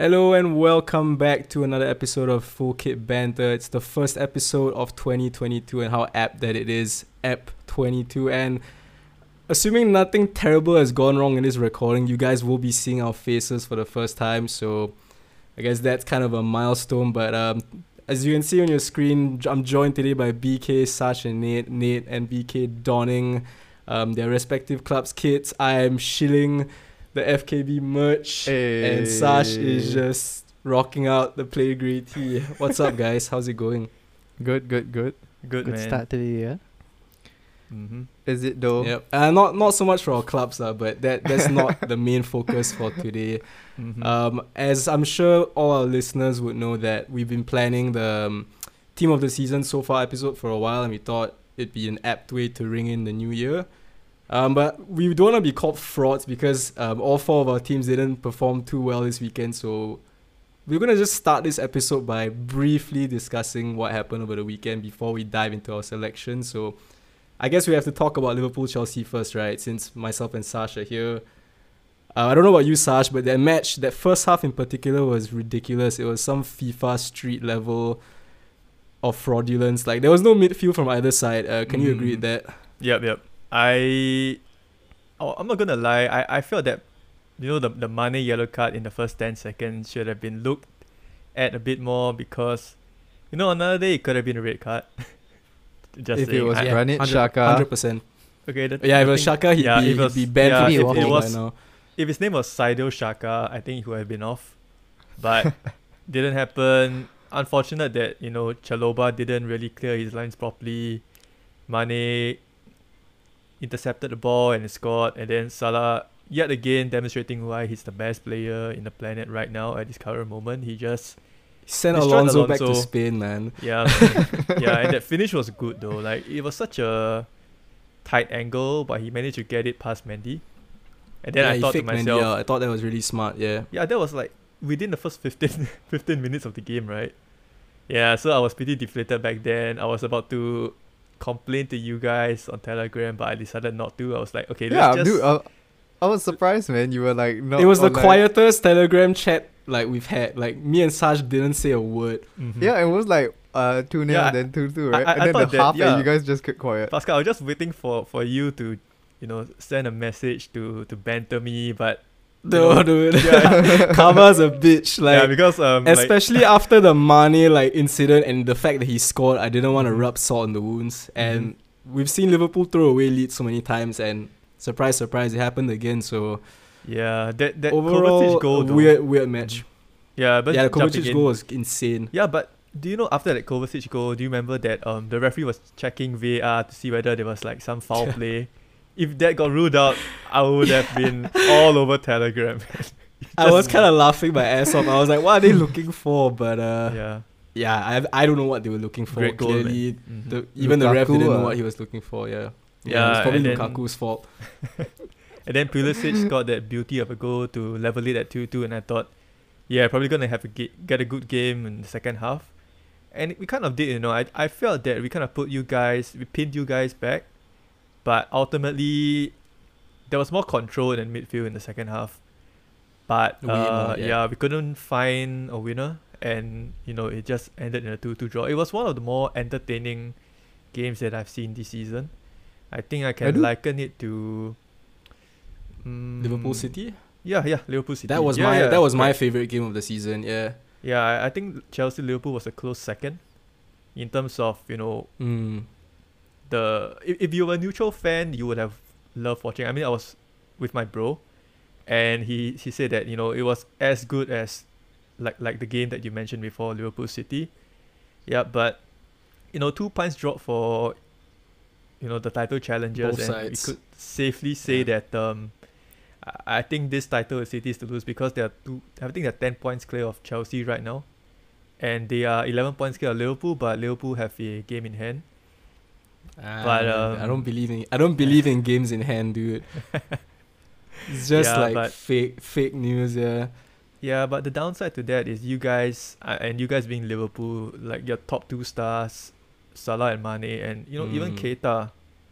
Hello and welcome back to another episode of Full Kit Banter. It's the first episode of 2022 and how apt that it is, app 22. And assuming nothing terrible has gone wrong in this recording, you guys will be seeing our faces for the first time. So I guess that's kind of a milestone. But um, as you can see on your screen, I'm joined today by BK, Sash, and Nate. Nate and BK donning um, their respective clubs' kits. I am shilling the FKB merch, Hey. and Sash is just rocking out the play grey tee. What's up, guys? How's it going? Good, good, good. Good, Good man. start to the year. Mm-hmm. Is it though? Yep. Uh, not not so much for our clubs, uh, but that that's not the main focus for today. Mm-hmm. Um, as I'm sure all our listeners would know that we've been planning the um, team of the season so far episode for a while, and we thought it'd be an apt way to ring in the new year. Um, but we don't want to be called frauds because um, all four of our teams didn't perform too well this weekend. So we're gonna just start this episode by briefly discussing what happened over the weekend before we dive into our selection. So I guess we have to talk about Liverpool Chelsea first, right? Since myself and Sash are here. Uh, I don't know about you, Sash, but that match, that first half in particular, was ridiculous. It was some FIFA street level of fraudulence. Like there was no midfield from either side. Uh, can you agree with that? Yep, yep. I, oh, I'm not gonna lie. I, I felt that, you know, the the money yellow card in the first ten seconds should have been looked at a bit more because, you know, another day it could have been a red card. Just If it was I- Yeah. Granit Xhaka. hundred percent. okay. The, Yeah, if it the was thing- Shaka, he'd yeah, be if it was- he'd be banned yeah, from if it was- by now. if his name was Seidel Shaka, I think he would have been off. But didn't happen. Unfortunate that, you know, Chalobah didn't really clear his lines properly. Mane intercepted the ball and scored, and then Salah yet again demonstrating why he's the best player in the planet right now at this current moment. He just sent Destroyed Alonso, back to Spain, man. yeah yeah, and that finish was good though. Like it was such a tight angle, but he managed to get it past Mendy. And then yeah, I thought to Mendy myself. I thought that was really smart. Yeah. Yeah, that was like within the first 15, 15 minutes of the game, right? Yeah, so I was pretty deflated back then. I was about to complain to you guys on Telegram, but I decided not to. I was like, okay, Yeah, let's just. dude. uh, I was surprised, man. You were like, no. it was the online. quietest Telegram chat like we've had. Like me and Sash didn't say a word. Mhm. Yeah, it was like uh two 0 Yeah, then two two, right? I- and I then the thought that- half, yeah. and you guys just kept quiet. Pascal, I was just waiting for, for you to, you know, send a message to, to banter me, but. No, know, dude. yeah, a bitch. Like yeah, because um, like- especially after the Mane like incident and the fact that he scored, I didn't want to rub salt on the wounds. Mm-hmm. And we've seen Liverpool throw away leads so many times, and surprise, surprise, it happened again. So yeah, that that overall, Kovacic goal, though, weird, weird match. yeah, but yeah, the Kovacic goal was insane. Yeah, but do you know after that Kovacic goal, do you remember that um the referee was checking VAR to see whether there was like some foul play? If that got ruled out, I would have been all over Telegram. I was kind of laughing my ass off. I was like, "What are they looking for?" But uh, yeah, yeah. I I don't know what they were looking for. Great goal, man. Clearly, Mhm. the, even the ref didn't know uh, what he was looking for. Yeah, Yeah, it's probably and then- fault. And then Pulisic got that beauty of a goal to level it at two two, and I thought, yeah, probably gonna have a ga- get a good game in the second half, and we kind of did. You know, I I felt that we kind of put you guys, we pinned you guys back, but ultimately, there was more control in midfield in the second half. But uh, yeah. yeah. we couldn't find a winner, and you know it just ended in a two-two draw. It was one of the more entertaining games that I've seen this season. I think I can do- liken it to mm, Liverpool City. Yeah, yeah, Liverpool City. That was Yeah, my yeah, that was my favorite game of the season. Yeah. Yeah, I, I think Chelsea Liverpool was a close second, in terms of you know Mm. The if, if you were a neutral fan, you would have loved watching. I mean, I was with my bro, and he he said that you know it was as good as like like the game that you mentioned before, Liverpool City. Yeah, but you know, two points dropped for you know the title challengers, Both and sides. we could safely say Yeah. that um. I- I think this title is City is to lose because they are two. I think they're ten points clear of Chelsea right now, and they are eleven points clear of Liverpool. But Liverpool have a game in hand. But, Ah, I um, don't believe in I don't believe in games in hand, dude. it's just Yeah, like but- fake fake news. Yeah. Yeah, but the downside to that is you guys uh, and you guys being Liverpool, like your top two stars, Salah and Mane, and you know even Mm. Keita,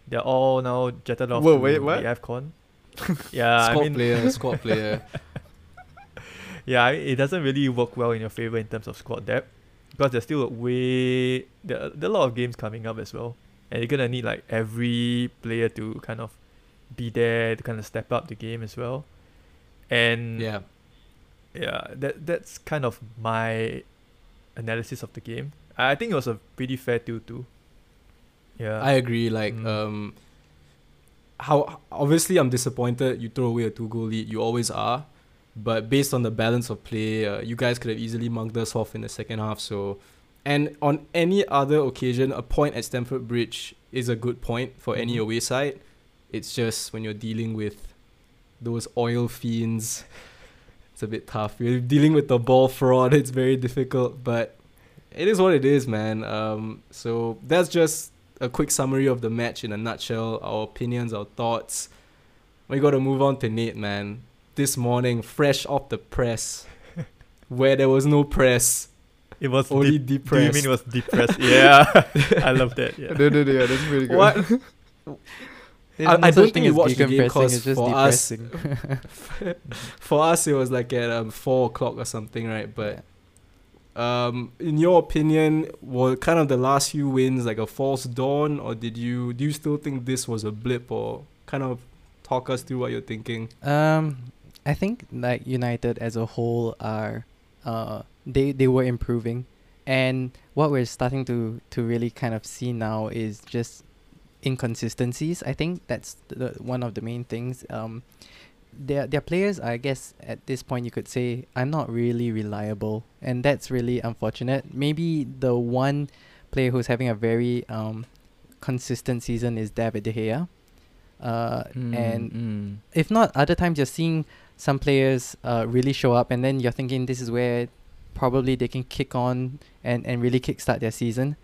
they're all now jetted off Whoa, to wait, what? the AFCON. yeah, squad I mean, player, squad player. yeah, I- it doesn't really work well in your favor in terms of squad depth because there's still a way there, there are a lot of games coming up as well, and you're gonna need like every player to kind of be there to kind of step up the game as well, and Yeah. yeah, that that's kind of my analysis of the game. I think it was a pretty fair two two. Yeah. I agree. Like, Mm. um, how obviously I'm disappointed you throw away a two goal lead. You always are, but based on the balance of play, uh, you guys could have easily mugged us off in the second half. So, and on any other occasion, a point at Stamford Bridge is a good point for any away side. It's just when you're dealing with those oil fiends, it's a bit tough. You're dealing with the ball fraud. It's very difficult, but it is what it is, man. Um, so that's just a quick summary of the match in a nutshell. Our opinions, our thoughts. We got to move on to Nate, man. This morning, fresh off the press, where there was no press, it was only deep. Do you mean it was depressed? yeah, I love that. Yeah. No, no, no, yeah, that's pretty good. What? I- I don't think you as watched the game decompressing, 'cause it's just for us- depressing. For us, it was like at um, four o'clock or something, right? But um, in your opinion, were kind of the last few wins like a false dawn, or did you do you still think this was a blip, or kind of talk us through what you're thinking? Um, I think like United as a whole are, uh, they they were improving, and what we're starting to to really kind of see now is just inconsistencies. I think that's the one of the main things. Um, their their players, I guess, at this point you could say are not really reliable, and that's really unfortunate. Maybe the one player who's having a very um consistent season is David De Gea. Uh, and mm. if not, other times you're seeing some players uh, really show up, and then you're thinking this is where probably they can kick on and, and really kickstart their season.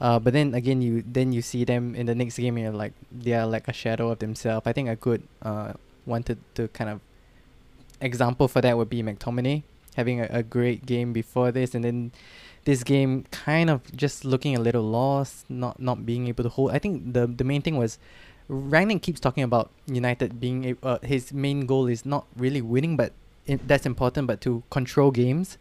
Uh, but then again, you then you see them in the next game, and you're like they are like a shadow of themselves. I think a good uh, one to, to kind of example for that would be McTominay having a, a great game before this, and then this game kind of just looking a little lost, not not being able to hold. I think the the main thing was Rangnick keeps talking about United being a, uh, his main goal is not really winning, but i that's important, but to control games,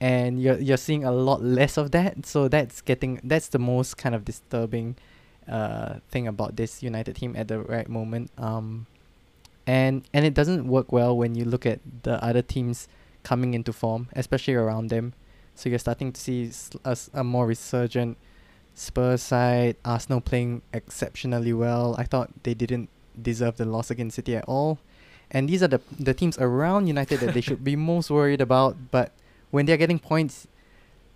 and you're you're seeing a lot less of that. So that's getting that's the most kind of disturbing uh, thing about this United team at the right moment. Um, and and it doesn't work well when you look at the other teams coming into form, especially around them. So you're starting to see a more resurgent Spurs side, Arsenal playing exceptionally well. I thought they didn't deserve the loss against City at all. And these are the the teams around United that they should be most worried about. But when they're getting points,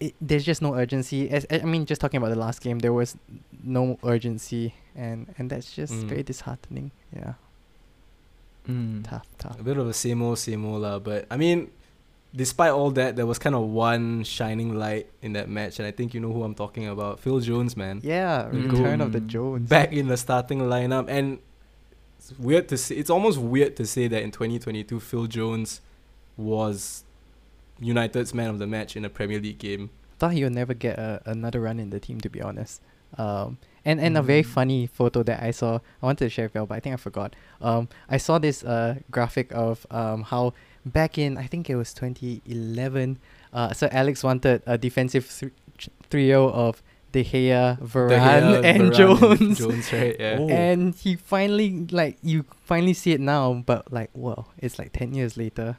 it, there's just no urgency. As I mean, just talking about the last game, there was no urgency, and and that's just Mm. very disheartening. Yeah, Mm. tough, tough. A bit of a same old, same old. But I mean, despite all that, there was kind of one shining light in that match, and I think you know who I'm talking about. Phil Jones, man. Yeah, Mm. return of the. Jones. back in the starting lineup and it's weird to say it's almost weird to say that in 2022 Phil Jones was United's man of the match in a Premier League game. thought he would never get a, another run in the team to be honest. Um, and and a very Mm. funny photo that I saw. I wanted to share with you, but I think I forgot. Um, I saw this uh graphic of um how back in I think it was 2011. Uh, so Alex wanted a defensive th- ch- trio of De Gea, Varane, De Gea, and Varane Jones. Jones, right? Yeah. Oh. And he finally like you finally see it now, but like whoa, it's like ten years later,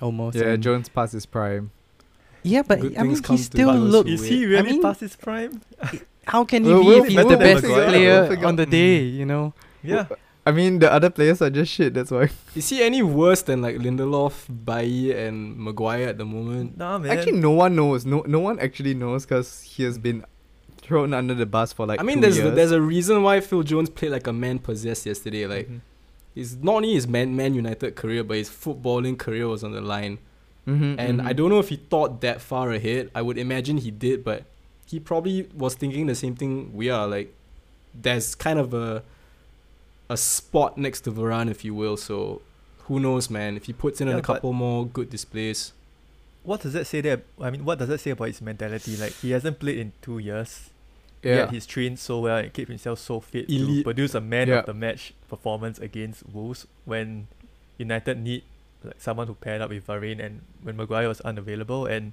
almost. Yeah, Jones passed his prime. Yeah, but Good I mean, he still those who looks. Is wait. he really mean- past his prime? How can he We'll- be we'll- if he's we'll the best figure player on the day? You know. Yeah. I mean, the other players are just shit. That's why. Is he any worse than like Lindelof, Bailly, and Maguire at the moment? Nah, man. Actually, no one knows. No, no one actually knows because he has been thrown under the bus for like. I mean, two there's years. there's a reason why Phil Jones played like a man possessed yesterday. Like Mhm. He's not only his Man Man United career, but his footballing career was on the line. Mhm, And I mhm. don't know if he thought that far ahead. I would imagine he did, but he probably was thinking the same thing we are. Like, there's kind of a a spot next to Varane, if you will. So, who knows, man? If he puts in Yeah, a couple more good displays, What does that say there? I mean, what does that say about his mentality? Like, he hasn't played in two years. Yeah. Yet he's trained so well and kept himself so fit to Elite. produce a man Yeah. of the match performance against Wolves when United need like someone who paired up with Varane and when Maguire was unavailable. And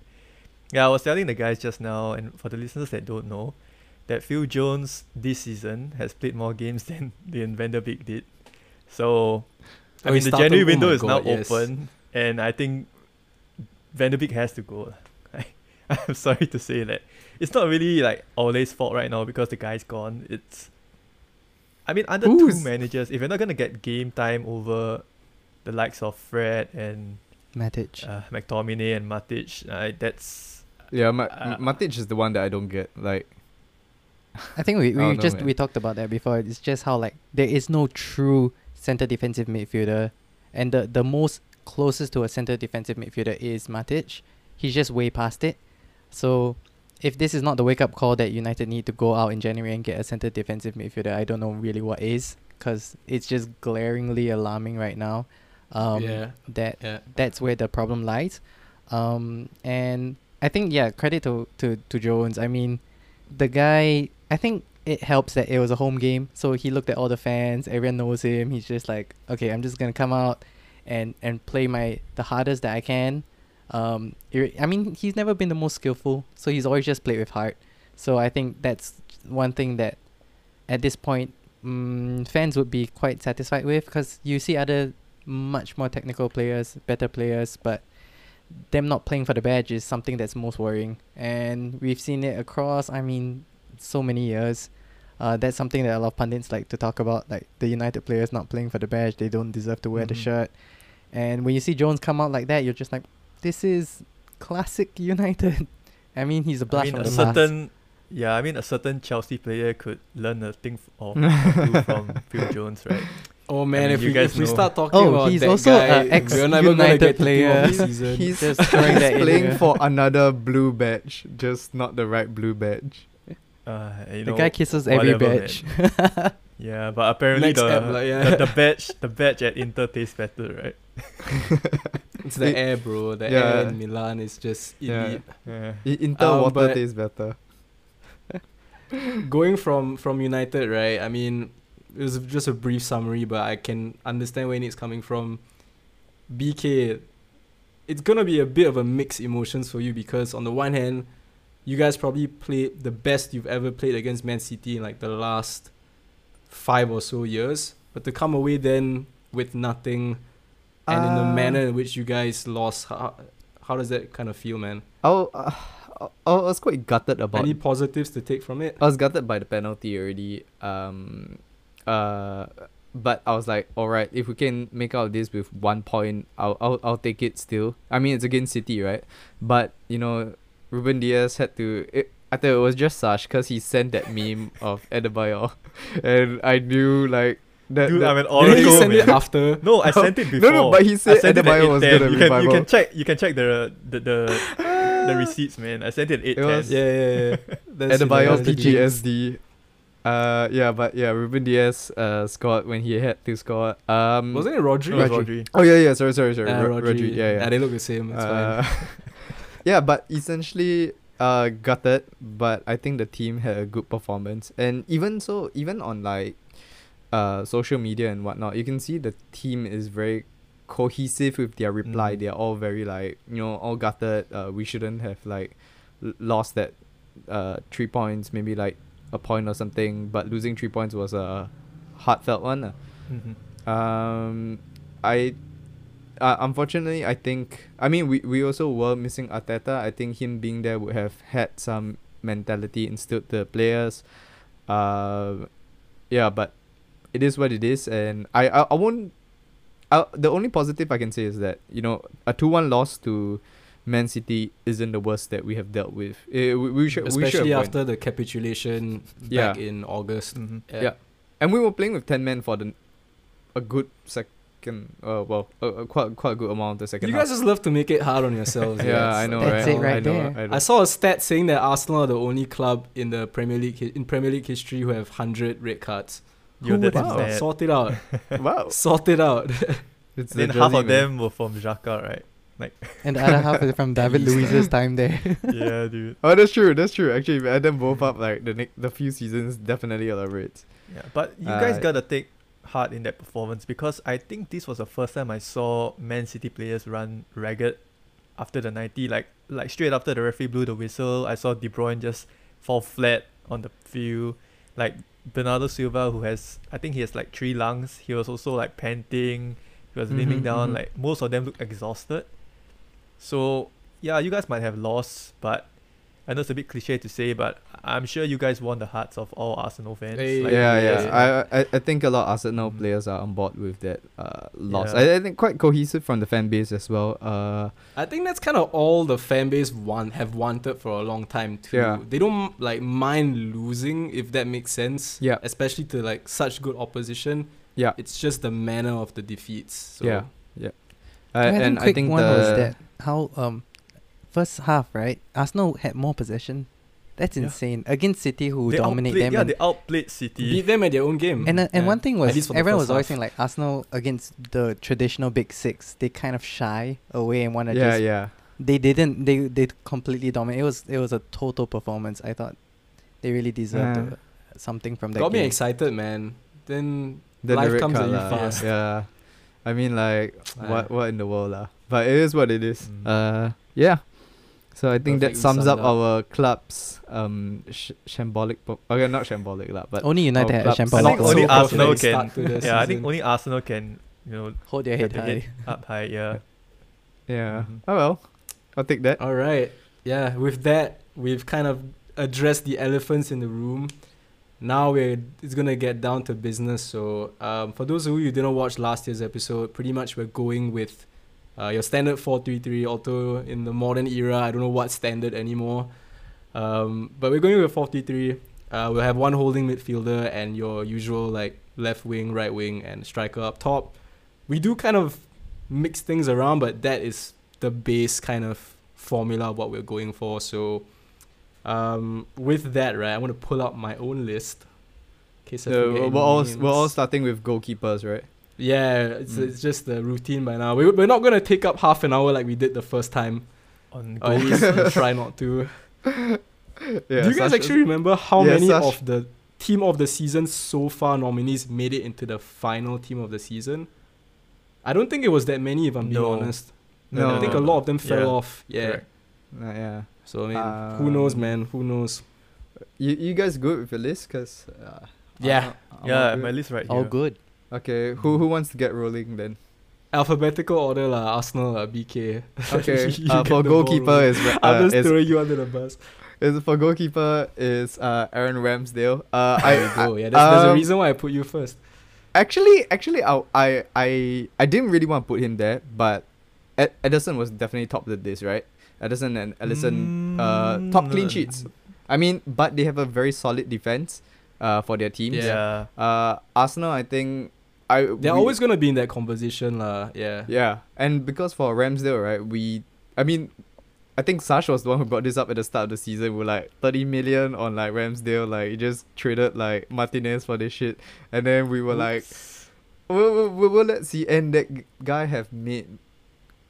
yeah, I was telling the guys just now, and for the listeners that don't know, that Phil Jones this season has played more games than than Van der Beek did. So I mean the January oh window is now yes. open, and I think Van der Beek has to go. I, I'm sorry to say that it's not really like Ole's fault right now because the guy's gone. It's I mean under two managers, if you're not gonna get game time over the likes of Fred and Matic. uh, McTominay and Matic, uh, that's Yeah, Ma- Uh, Matic is the one that I don't get. Like, I think we, we Oh, just man. we talked about that before. It's just how like there is no true center defensive midfielder, and the the most closest to a center defensive midfielder is Matic. He's just way past it. So if this is not the wake up call that United need to go out in January and get a center defensive midfielder, I don't know really what is because it's just glaringly alarming right now. Um, yeah, That yeah. that's where the problem lies. Um, and I think yeah, credit to, to to Jones. I mean, the guy. I think it helps that it was a home game, so he looked at all the fans. Everyone knows him. He's just like, okay, I'm just gonna come out and and play my the hardest that I can. Um, I mean, he's never been the most skillful, so he's always just played with heart. So I think that's one thing that, at this point, mm, fans would be quite satisfied with because you see other much more technical players, better players, but them not playing for the badge is something that's most worrying. And we've seen it across, I mean, so many years. Uh, that's something that a lot of pundits like to talk about. Like the United players not playing for the badge, they don't deserve to wear the Mhm. shirt. And when you see Jones come out like that, you're just like, this is classic United. I mean, he's a I blast I mean from a the past. certain yeah, I mean a certain Chelsea player could learn a thing f- or two from Phil Jones, right? Oh man, mean, if you we guys if we start talking Oh, about he's that also guy, a ex- we're never gonna United get to player. he's, he's, Just throwing that he's in playing for another blue badge, just not the right blue badge. Uh, you the know, guy kisses every whatever, man. badge. Yeah, but apparently the, app, like, yeah. the the badge the badge at Inter tastes better, right? it's the It- air, bro. The yeah. air in Milan is just Yeah. elite. Yeah. I- Inter Um, water tastes better. Going from from United, right? I mean, it was just a brief summary, but I can understand where it's coming from. BK, it's gonna be a bit of a mixed emotions for you because on the one hand, you guys probably played the best you've ever played against Man City in like the last five or so years, but to come away then with nothing, and in the Uh, manner in which you guys lost, how, how does that kind of feel, man? I, uh, I I was quite gutted about Any positives to take from it? I was gutted by the penalty already. Um, uh, but I was like, all right, if we can make out this with one point, I'll I'll I'll take it still. I mean, it's against City, right? But you know, Ruben Dias had to. It, I thought it was just Sash because he sent that meme of Adebayor, and I knew like that. Dude, that- I'm an Did he send it after? No, I sent it before. No, no, but he I said sent it at Adebayor was 8:10. gonna you can, you can check you can check the the the, the receipts, man. I sent it at eight It was- Yeah, yeah, yeah. That's Adebayor that's the jinx. PTSD. Uh, yeah, but yeah, Ruben Dias uh scored when he had to score. Um, Wasn't it Rodri? It was Rodri. Rodri. Oh yeah, yeah. Sorry, sorry, sorry. Uh, Ro- Rodri. Yeah, yeah. Yeah, they look the same. It's Uh, fine. yeah, but essentially, uh, gutted. But I think the team had a good performance, and even so, even on like, uh, social media and whatnot, you can see the team is very cohesive with their reply. Mm. They're all very like you know all gutted. Uh, we shouldn't have like l- lost that, uh, three points. Maybe like a point or something. But losing three points was a heartfelt one. lah. Mhm. Um, I, uh, unfortunately, I think. I mean, we we also were missing Arteta. I think him being there would have had some mentality instilled to the players. Uh, yeah, but it is what it is, and I I, I won't. I, the only positive I can say is that you know a two one loss to Man City isn't the worst that we have dealt with. Eh, we, we should we should Especially after the capitulation Yeah. back in August. Mhm. Yeah. and we were playing with ten men for the a good second. Uh, well, a, a quite quite a good amount of the second You half. guys just love to make it hard on yourselves. yeah, it's I know, That's right? it right I know, there. I know. I saw a stat saying that Arsenal are the only club in the Premier League in Premier League history who have hundred red cards. Yo, Who would that's have bad. Sort it out. wow. Sort it out. It's Then the half of man. them were from Xhaka, right? Like and the other half is from David Please, Luiz's time there. yeah, dude. Oh, that's true. That's true. Actually, if you add them both up, like the next, the few seasons, definitely elaborates. Yeah, but you guys Uh, gotta take hard in that performance because I think this was the first time I saw Man City players run ragged after the 90. Like like straight after the referee blew the whistle, I saw De Bruyne just fall flat on the field. Like Bernardo Silva, who has I think he has like three lungs. He was also like panting. He was leaning Mhm, down. mhm. Like most of them look exhausted. So yeah, you guys might have lost, but I know it's a bit cliche to say, but I'm sure you guys won the hearts of all Arsenal fans. Hey, Like, yeah, yeah, yeah. I, I I think a lot of Arsenal Mhm. players are on board with that uh loss. Yeah. I, I think quite cohesive from the fan base as well. Uh, I think that's kind of all the fan base want have wanted for a long time too. Yeah. They don't like mind losing if that makes sense. Yeah. Especially to like such good opposition. yeah, It's just the manner of the defeats. So yeah, yeah. Uh, I and quick I think one the was that how um first half right Arsenal had more possession. That's Yeah. insane against City who they dominate them. Yeah, and they outplayed City. beat them at their own game. and uh, and Yeah. one thing was least for the everyone first was always half. saying like Arsenal against the traditional big six, they kind of shy away and want to yeah, just yeah. they didn't they they completely dominate. It was it was a total performance. I thought they really deserved Yeah. uh, something from that game. Got game. me excited, man. Then Then Life the comes at you lah. fast. Yeah. I mean like what what in the world lah. But it is what it is. Mm. Uh yeah. So I think that Perfectly sums up summed up. our club's um sh- shambolic po- okay not shambolic lah, but Only United our had a club's- I shambolic think Not only so Arsenal can. start to the Yeah, I think season. only Arsenal can, you know, hold your have head the head high. up high. Yeah. yeah. Mhm. Oh well. I'll take that. All right. Yeah, with that, we've kind of addressed the elephants in the room. Now we're it's gonna get down to business. So, um, for those of you who didn't watch last year's episode, pretty much we're going with uh, your standard four three three. Although in the modern era, I don't know what standard anymore. Um, but we're going with four three three. Uh, we'll have one holding midfielder and your usual like left wing, right wing, and striker up top. We do kind of mix things around, but that is the base kind of formula of what we're going for. So, um, with that, right, I want to pull out my own list. In case I Uh, we're, all names. we're all starting with goalkeepers, right? Yeah, it's, Mm. it's just the routine by now. We, we're not gonna take up half an hour like we did the first time. On Or at goal. least try not to. Yeah. Do you guys Sasha- actually remember how Yeah, many Sash- of the team of the season so far nominees made it into the final team of the season? I don't think it was that many, if I'm being No. honest. No, I think a lot of them fell Yeah. off. Yeah. Correct. Uh, yeah. So I mean, who knows, Um, man? Who knows? You you guys good with your list? Cause uh, Yeah. I'm- I'm Yeah, my list right here. All good. Okay, who who wants to get rolling then? Alphabetical order lah. Arsenal, uh, BK. Okay, You uh, for goalkeeper is Ra- I'm uh, just is, throwing you under the bus. is for goalkeeper is uh Aaron Ramsdale. Uh, There I, go. Yeah, there's, there's a um, reason why I put you first. Actually, actually, I I I I didn't really want to put him there, but Ed- Ederson was definitely top of this, right? Ederson and Alisson, uh, top clean Mm, sheets. I mean, but they have a very solid defense, uh, for their teams. Yeah. Uh, Arsenal, I think, I They're we- always gonna be in that conversation lah. Yeah. Yeah, and because for Ramsdale, right, we, I mean, I think Sash was the one who brought this up at the start of the season. We're like thirty million on like Ramsdale, like he just traded like Martinez for this shit, and then we were like, well, well, well, well, let's see. And that guy have made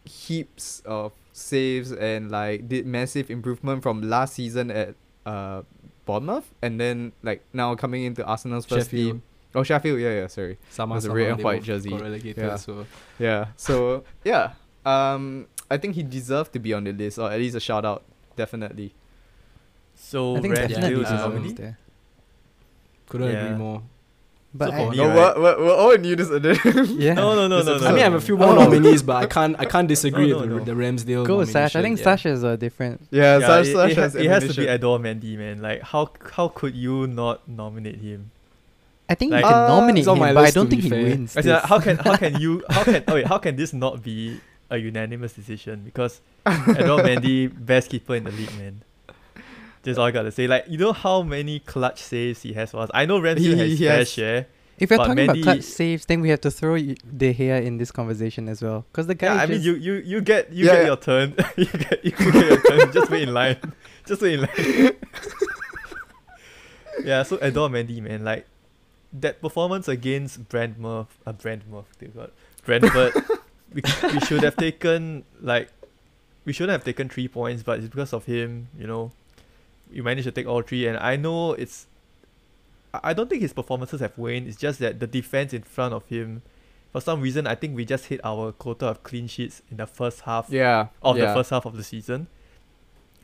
heaps of saves and like did massive improvement from last season at uh Bournemouth, and then like now coming into Arsenal's first Sheffield. team. Oh, Sheffield, yeah, yeah, sorry. Sama, With the sama, red and white jersey. got relegated, Yeah. So Yeah. So yeah, um, I think he deserved to be on the list, or at least a shout out, definitely. So I think Ramsdale definitely is a um, there. couldn't Yeah. agree more. But So I, me- No, right? we're, we're, we're all new this edition. yeah. No, no, no, no, no. I mean, I have a few more nominees, but I can't I can't disagree No, with no, the, no. the Ramsdale. Go with Sash. I think nomination, Sash is a different. Yeah, Yeah, Sash, it, Sash it, has it has to be ammunition. Édouard Mendy, man. Like, how how could you not nominate him? I think Like- you can Uh, nominate it's him, but I don't think he fair. wins. As in, like, how can how can you how can oh wait, how can this not be a unanimous decision? Because Édouard Mendy best keeper in the league, man. Just all I gotta say. Like, you know how many clutch saves he has for us. I know Ramsey has fair has- share. If you're but talking about clutch saves, then we have to throw De Gea in this conversation as well. Because the guy Yeah, I mean, you you you get you Yeah, get yeah. your turn. you get you get your turn. Just wait in line. Just wait in line. yeah. So Édouard Mendy, man, like that performance against Brentford, uh, Brentford, dear God, Brentford. we we should have taken like we shouldn't have taken three points, but it's because of him. You know, we managed to take all three, and I know it's. I don't think his performances have waned. It's just that the defense in front of him, for some reason, I think we just hit our quota of clean sheets in the first half Yeah. of yeah. the first half of the season.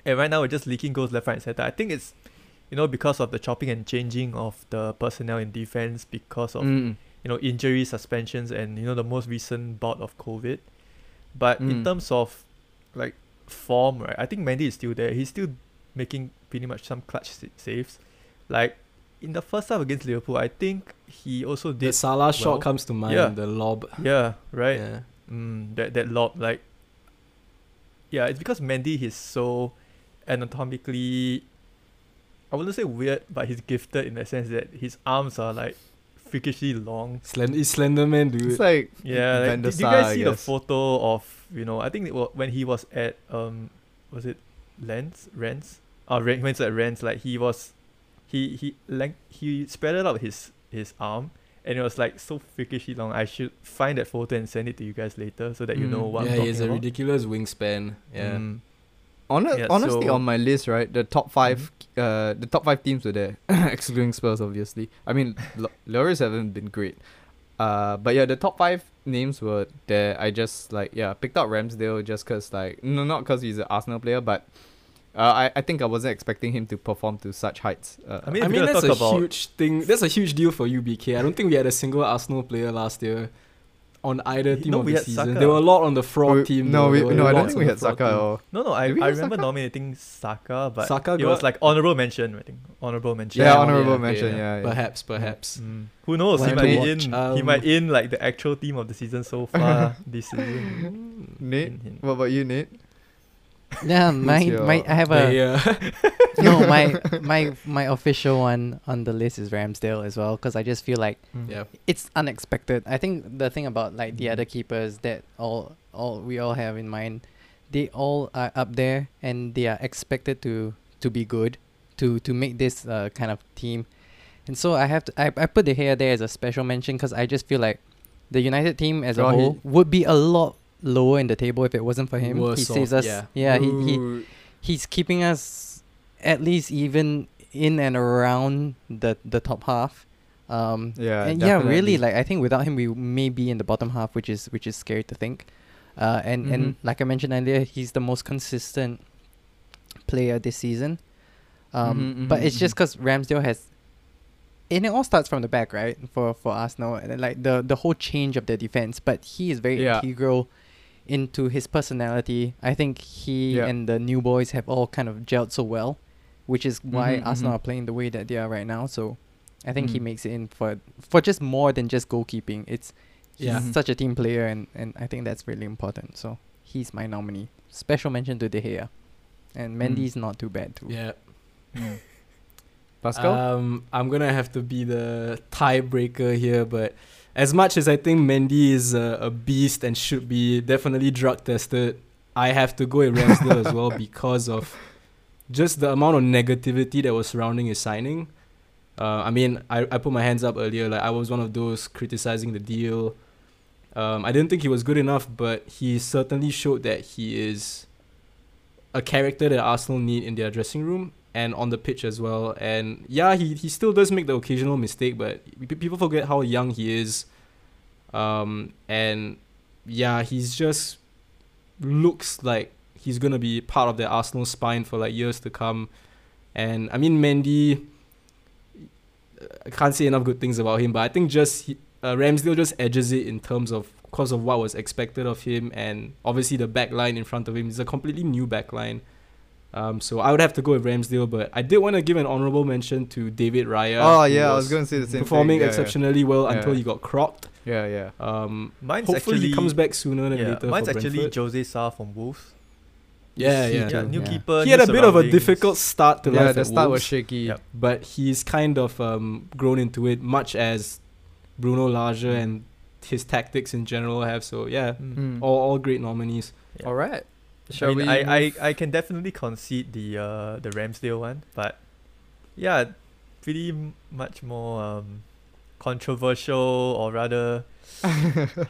And right now we're just leaking goals left, right, and center. I think it's, you know, because of the chopping and changing of the personnel in defense, because of Mm. you know injuries, suspensions, and you know the most recent bout of COVID. But in Mm. terms of like form, right, I think Mendy is still there. He's still making pretty much some clutch saves. Like in the first half against Liverpool, I think he also The did. Salah well. shot comes to mind. Yeah. The lob. Yeah, right. Yeah. Mm, that that lob, like, yeah, it's because Mendy is so anatomically, I wouldn't say weird, but he's gifted in the sense that his arms are like freakishly long. Slend- he's Slender Man, dude. It's like Yeah, like, Van did you guys see the photo of you know? I think it was when he was at um, was it Lens Rennes? Oh, Ren- when he's at Rennes, like he was, he he like he spread out his his arm. And it was like so freakishly long. I should find that photo and send it to you guys later so that you know Mm. what yeah, I'm he has a about. ridiculous wingspan. Yeah. Mm. Hone- Yeah, honestly, so- on my list, right, the top 5 uh, the top five teams were there, excluding Spurs, obviously. I mean, L- Lloris haven't been great, uh, but yeah, the top five names were there. I just like yeah picked out Ramsdale just cause like no not cause he's an Arsenal player, but uh, I I think I wasn't expecting him to perform to such heights. Uh, I mean, I mean, we're that's a about huge thing. That's a huge deal for you, BK. I don't think we had a single Arsenal player last year on either Y- team no, of we the had season. Saka. There were a lot on the fraud we- team. no, though. we, no, I don't think we had Saka at all. no, no. I, I remember Saka? nominating Saka, but Saka it was like honorable mention. I think honorable mention. Yeah, Yeah, honorable yeah, mention. yeah. Yeah, yeah. Perhaps, perhaps. Mm. Who knows? We'll he might to be watch. in. he Um, might in like the actual team of the season so far this season. Nate, Hint, hint. what about you, Nate? Yeah, my your- my I have a They, uh, no my my my official one on the list is Ramsdale as well because I just feel like yeah. it's unexpected. I think the thing about like the other keepers that all all we all have in mind, they all are up there and they are expected to to be good, to to make this uh, kind of team, and so I have to I, I put the hair there as a special mention because I just feel like the United team as a Oh, he- whole would be a lot lower in the table if it wasn't for him. Worse he saves off, us. yeah. yeah he, he he's keeping us at least even in and around the the top half. Um, Yeah, and yeah, really, like I think without him, we may be in the bottom half, which is which is scary to think. Uh, and and Mhm. like I mentioned earlier, he's the most consistent player this season. Um, Mhm, but mhm, it's just because Ramsdale has, and it all starts from the back, right? For for Arsenal, and then, like the the whole change of their defense. But he is very Yeah. integral into his personality. I think he Yeah. and the new boys have all kind of gelled so well, which is why Mhm, Arsenal mhm. are playing the way that they are right now. So, I think he Mm. makes it in for for just more than just goalkeeping. It's he's Yeah. Such a team player, and and I think that's really important. So he's my nominee. Special mention to De Gea, and Mm. Mendy's not too bad too. Yeah. Pascal. Um, I'm gonna have to be the tiebreaker here, but as much as I think Mendy is a, a beast and should be definitely drug tested, I have to go with Ramsdale as well because of just the amount of negativity that was surrounding his signing. Uh, I mean, I, I put my hands up earlier. Like I was one of those criticizing the deal. Um, I didn't think he was good enough, but he certainly showed that he is a character that Arsenal need in their dressing room and on the pitch as well. And yeah, he, he still does make the occasional mistake, but people forget how young he is. Um, and yeah, he's just looks like he's gonna be part of the Arsenal spine for like years to come. And I mean, Mendy, I can't say enough good things about him, but I think just he, uh, Ramsdale just edges it in terms of because of what was expected of him, and obviously the back line in front of him is a completely new back line. Um, so I would have to go with Ramsdale, but I did want to give an honorable mention to David Raya. oh who yeah, I was going to say the same performing thing. Yeah, exceptionally well until he got cropped. Yeah, yeah. yeah. Um, Mine's hopefully actually he comes back sooner than yeah, later. mine's for actually Brentford. Jose Sa from Wolves. Yeah, yeah. Yeah, new yeah. keeper. He had a bit of a difficult start to yeah, life Yeah, the at start was shaky. Yep. but he's kind of um, grown into it, much as Bruno Lage and his tactics in general have. So yeah, Mm. Mm. all, all great nominees. Yeah. All right. I mean, we? I, I, I can definitely concede the uh the Ramsdale one, but yeah, pretty m- much more um controversial or rather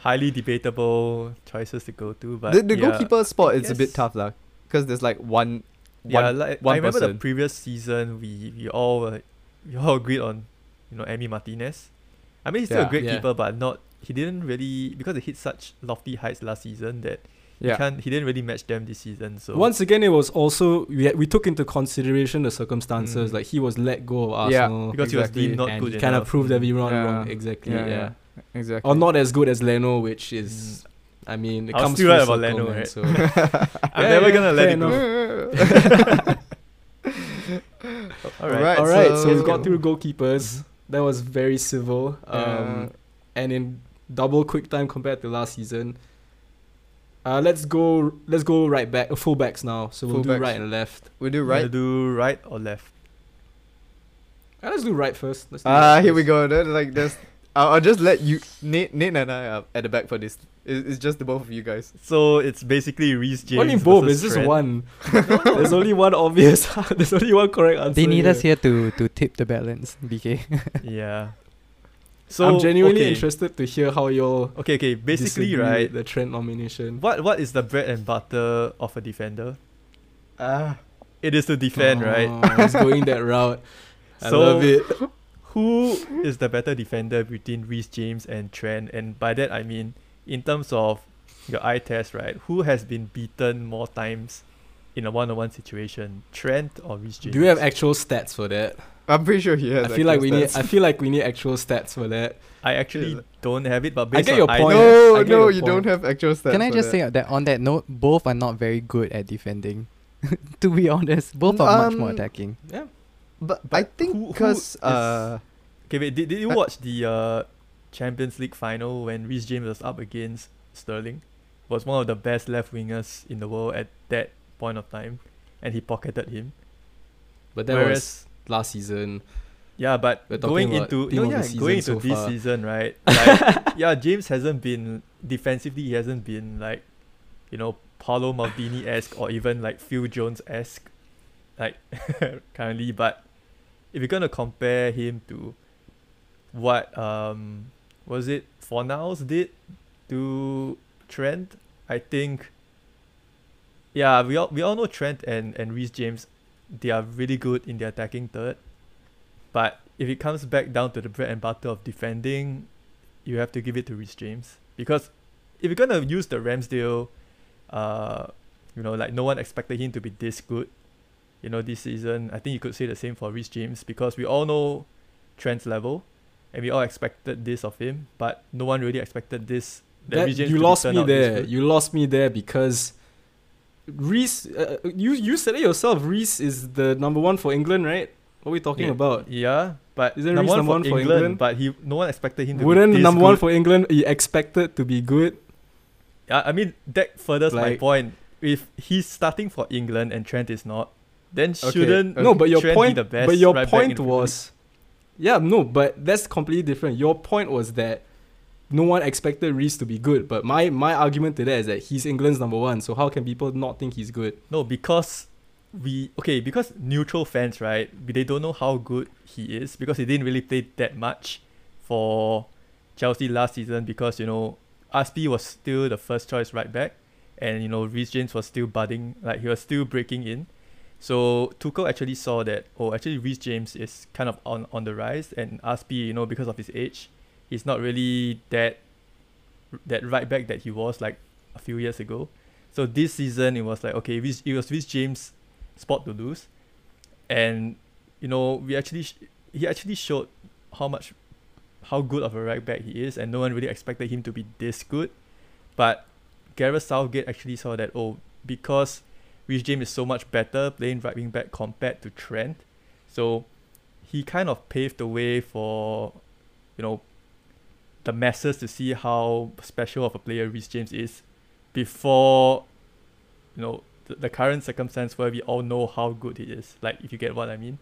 highly debatable choices to go to. But the the yeah, goalkeeper spot is a bit tough, lah, because there's like one. Yeah, one like one I remember the previous season, we we all were, we all agreed on you know, Emi Martinez. I mean, he's still Yeah. a great Yeah. keeper, but not. He didn't really because he hit such lofty heights last season that he Yeah. can't. He didn't really match them this season. So Once again, it was also we had, we took into consideration the circumstances. Mm. like he was let go of Yeah. Arsenal because exactly. he was deemed not and good he kind of proved Mm. everyone Yeah. wrong. Exactly. Yeah. Yeah, Exactly. Or not as good as Leno, which is. I mean, it I was comes still full right about Leno, man, right? so- I'm Yeah, never yeah, gonna let fair it go. All right. Alright, All right, so, so- we got through goalkeepers. That was very civil. Um, and in double quick time compared to last season. Uh, let's go. Let's go right back. Uh, full backs now. So we'll do Fullbacks. right and left. we do right. wanna do right or left? Uh, let's do right first. Let's do Ah, right here we go. Then like there's, I'll, I'll just let you Nate, Nate and I are at the back for this. It's, it's just the both of you guys. So it's basically Reece James. What do you mean both? It's just one. There's only one obvious. There's only one correct answer. They need here. us here to to tip the balance, BK. Yeah. So I'm genuinely okay. interested to hear how you'll Okay, okay. Basically, right. the Trent nomination. What what is the bread and butter of a defender? Ah, It is to defend, right? Oh, It's going that route. I So- love it. Who is the better defender between Reece James and Trent? And by that I mean, in terms of your eye test, right? Who has been beaten more times in a one-on-one situation, Trent or Reece James? Do you have actual stats for that? I'm pretty sure he has. I feel like actual we need. I feel like we need actual stats for that. I actually don't have it, but I get your eye point. no, I no, your you don't have actual stats. Can I for just that. say that on that note, both are not very good at defending. to be honest, both are much more Um, attacking. Yeah. But, But I think because uh, Okay, wait. Did, did you I- watch the uh, Champions League final when Reece James was up against Sterling? Was one of the best left wingers in the world at that point of time, and he pocketed him. But that Whereas, was last season. yeah, but going into no, yeah, going into so this far. season, right? Like, yeah, James hasn't been defensively. He hasn't been like, you know, Paolo Maldini esque or even like Phil Jones esque, like currently. But if you're gonna compare him to what um was it Fornals did to Trent, I think. Yeah, we all we all know Trent and and Reece James, they are really good in the attacking third, but if it comes back down to the bread and butter of defending, you have to give it to Rich James because if you're gonna use the Ramsdale, uh, you know, like no one expected him to be this good, you know, this season. I think you could say the same for Rich James because we all know Trent's level, and we all expected this of him, but no one really expected this. That, That, you lost me there. You lost me there because Reece. Uh, you you said it yourself. Reece is the number one for England, right? What are we talking Yeah. about? Yeah, but Isn't number Reece number one for England, England? but he no one expected him to Wouldn't number one for England be expected to be good? I, I mean that furthers my point. If he's starting for England and Trent is not, then shouldn't okay. No, but your Trent point. be the best but your right point was. Yeah, no, but that's completely different. Your point was that no one expected Reece to be good, but my my argument to that is that he's England's number one. So how can people not think he's good? No, because we okay because neutral fans right they don't know how good he is because he didn't really play that much for Chelsea last season because you know Azpi was still the first choice right back and you know Reece James was still budding like he was still breaking in so Tuchel actually saw that oh actually Reece James is kind of on on the rise and Azpi you know because of his age he's not really that that right back that he was like a few years ago. So this season it was like okay it was Reece James spot to lose. And you know we actually sh- he actually showed how much how good of a right back he is and no one really expected him to be this good. But Gareth Southgate actually saw that oh because Reece James is so much better playing right wing back compared to Trent so he kind of paved the way for you know the masses to see how special of a player Reece James is before you know the, the current circumstance where we all know how good he is like if you get what I mean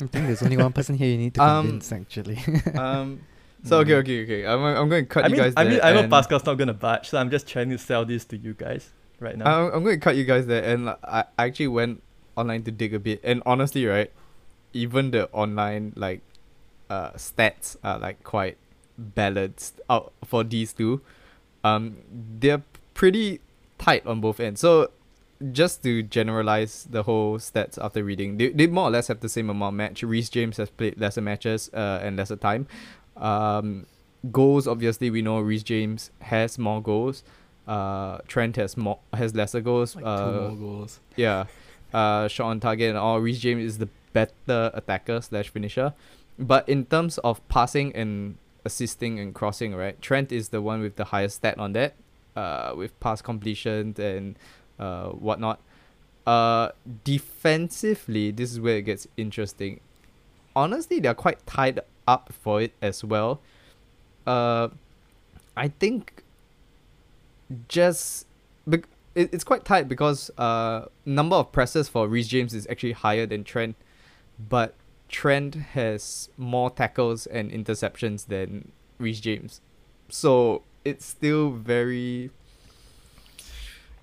I think there's only one person here you need to Um, convince, actually. um, so okay, okay, okay. I'm, I'm going to cut I you mean guys I there. mean I know and- Pascal's not gonna budge so I'm just trying to sell this to you guys right now I'm, I'm going to cut you guys there, and like, I I actually went online to dig a bit, and honestly, right, even the online like uh stats are like quite balanced out for these two. Um, they're pretty tight on both ends. So just to generalize the whole stats after reading, they, they more or less have the same amount of match. Reece James has played lesser matches uh, and lesser time. Um, goals, obviously, we know Reece James has more goals. Uh, Trent has more has lesser goals. Like uh, two more goals. yeah, uh, shot on target and all. Reece James is the better attacker slash finisher, but in terms of passing and assisting and crossing, right, Trent is the one with the highest stat on that, uh, with pass completion and uh whatnot. Uh, defensively, this is where it gets interesting. Honestly, they're quite tied up for it as well. Uh, I think just it, it's quite tight because uh number of presses for Reece James is actually higher than Trent, but Trent has more tackles and interceptions than Reece James, so it's still very.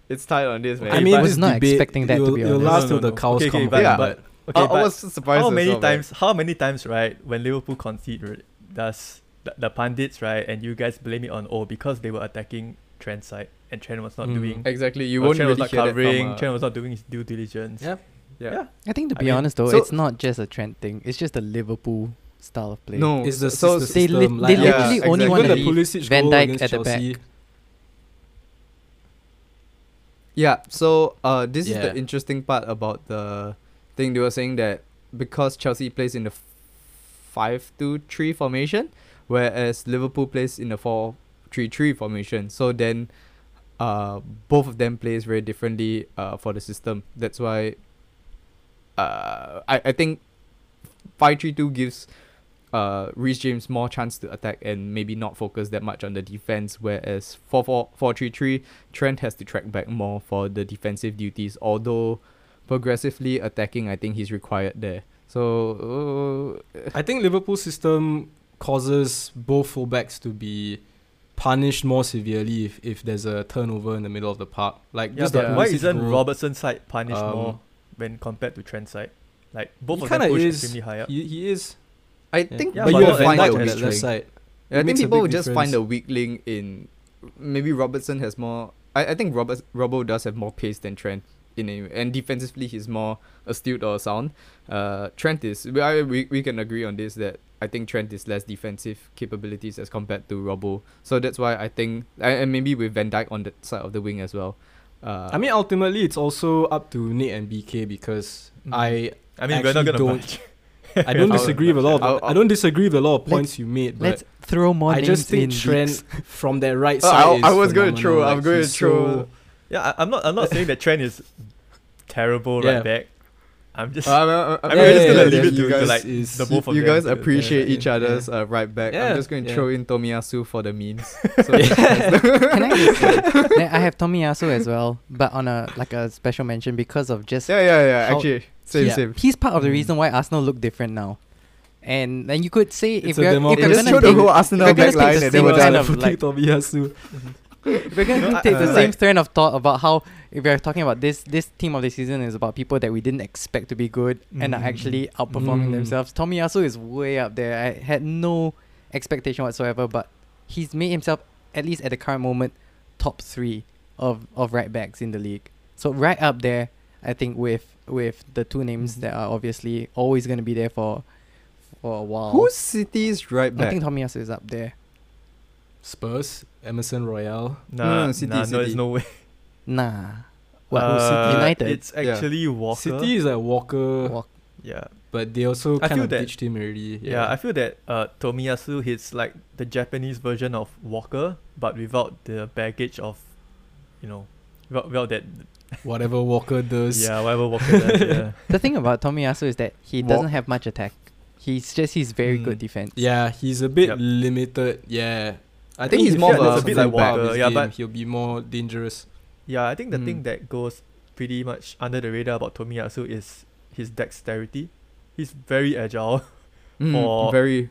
It's tight on this, man. I mean, I was not debate, expecting that, to it'll, be it'll honest. last No, till no, the cows Okay, come okay, but- Yeah. but- I, Okay, I but was surprised. how many well, man. times? How many times, right? When Liverpool concede, right, does the, the pundits, right, and you guys blame it on oh because they were attacking Trent's side and Trent was not Mm. doing. Exactly, you or won't Trent really was hear not that from, covering. uh, Trent was not doing his due diligence. Yeah. Yeah. yeah. I think to I be mean, honest though, so- it's not just a trend thing. It's just a Liverpool style of play. No, It's the so system. They lit- like, they Yeah, literally only exactly. want Even to the leave Pulisic Van goal Dijk against at the back. Yeah, so uh, this is the interesting part about the thing. They were saying that because Chelsea plays in the five-two-three formation, whereas Liverpool plays in the four-three-three formation. So then, uh, both of them plays very differently uh for the system. That's why. Uh, I I think five-three-two gives uh Reece James more chance to attack and maybe not focus that much on the defense, whereas four four four three three Trent has to track back more for the defensive duties, although progressively attacking, I think he's required there. So, uh, I think Liverpool's system causes both fullbacks to be punished more severely if, if there's a turnover in the middle of the park. Like Yeah, just but the why isn't goal, Robertson's side punished Um, more when compared to Trent's side? Like both he of them kinda push is. extremely high up. He, he is. I Yeah. think Yeah, but but you Van have Van Dijk Dijk on on that weak left link. side. I think people big will just find a weak link in maybe Robertson has more. I, I think Robert Robbo does have more pace than Trent in a, and defensively he's more astute or sound. Uh, Trent is we, I, we we can agree on this that I think Trent is less defensive capabilities as compared to Robbo. So that's why I think and and maybe with Van Dijk on the side of the wing as well. Uh, I mean, ultimately, it's also up to Nate and BK because Mm. I I mean, we're not actually gonna don't- I don't disagree with a lot. Of, I'll- I don't disagree with a lot of points you made, but Let's throw more I names just think in. Trent Leaks. from that right Oh, side. I- I was gonna phenomenal. throw- I'm gonna throw- so- Yeah, I, I'm not. I'm not saying that Trent is terrible Yeah. right back. I'm just. Uh, I'm, I'm, I'm I'm yeah, just just gonna yeah, leave it to you to guys like is- the both of you them guys to- appreciate yeah, each yeah. other's uh, right back. Yeah, I'm just going to yeah. throw in Tomiyasu for the memes. So Can I just say, then I have Tomiyasu as well, but on a like a special mention because of just yeah, yeah, yeah. Actually, same, yeah, same. He's part of the Mm. reason why Arsenal look different now. And then you could say It's if a you're, if democracy. you're gonna throw the whole Arsenal we're gonna back take line the and then same we're kind done. of like- Tomiyasu. We're gonna No, take the same like- of thought about how if we're talking about this this team of the season is about people that we didn't expect to be good and are Mm. actually outperforming Mm. themselves. Tomiyasu is way up there. I had no expectation whatsoever, but he's made himself at least at the current moment top three of of right backs in the league. So right up there, I think with with the two names that are obviously always going to be there for for a while. Who's City's right back? I think Tomiyasu is up there. Spurs, Emerson Royal. Nah, No, no, nah, City, no, City. there's no way. Nah. What? Uh, United? It's actually Walker. City is like Walker, Walk- Yeah, but they also I kind feel of that- ditched him already. yeah. I feel that uh, Tomiyasu he's like the Japanese version of Walker, but without the baggage of, you know, without, without that. Whatever Walker does. Yeah, whatever Walker does. Yeah. The thing about Tomiyasu is that he Walk- doesn't have much attack. He's just he's very Mm. good defense. Yeah, he's a bit Yep. limited. Yeah. I, think he's more he of a a bit like part Walker, yeah, game, but- he'll be more dangerous. Yeah, I think the Mm. thing that goes pretty much under the radar about Tomiyasu is his dexterity. He's very agile. Mm, for- very.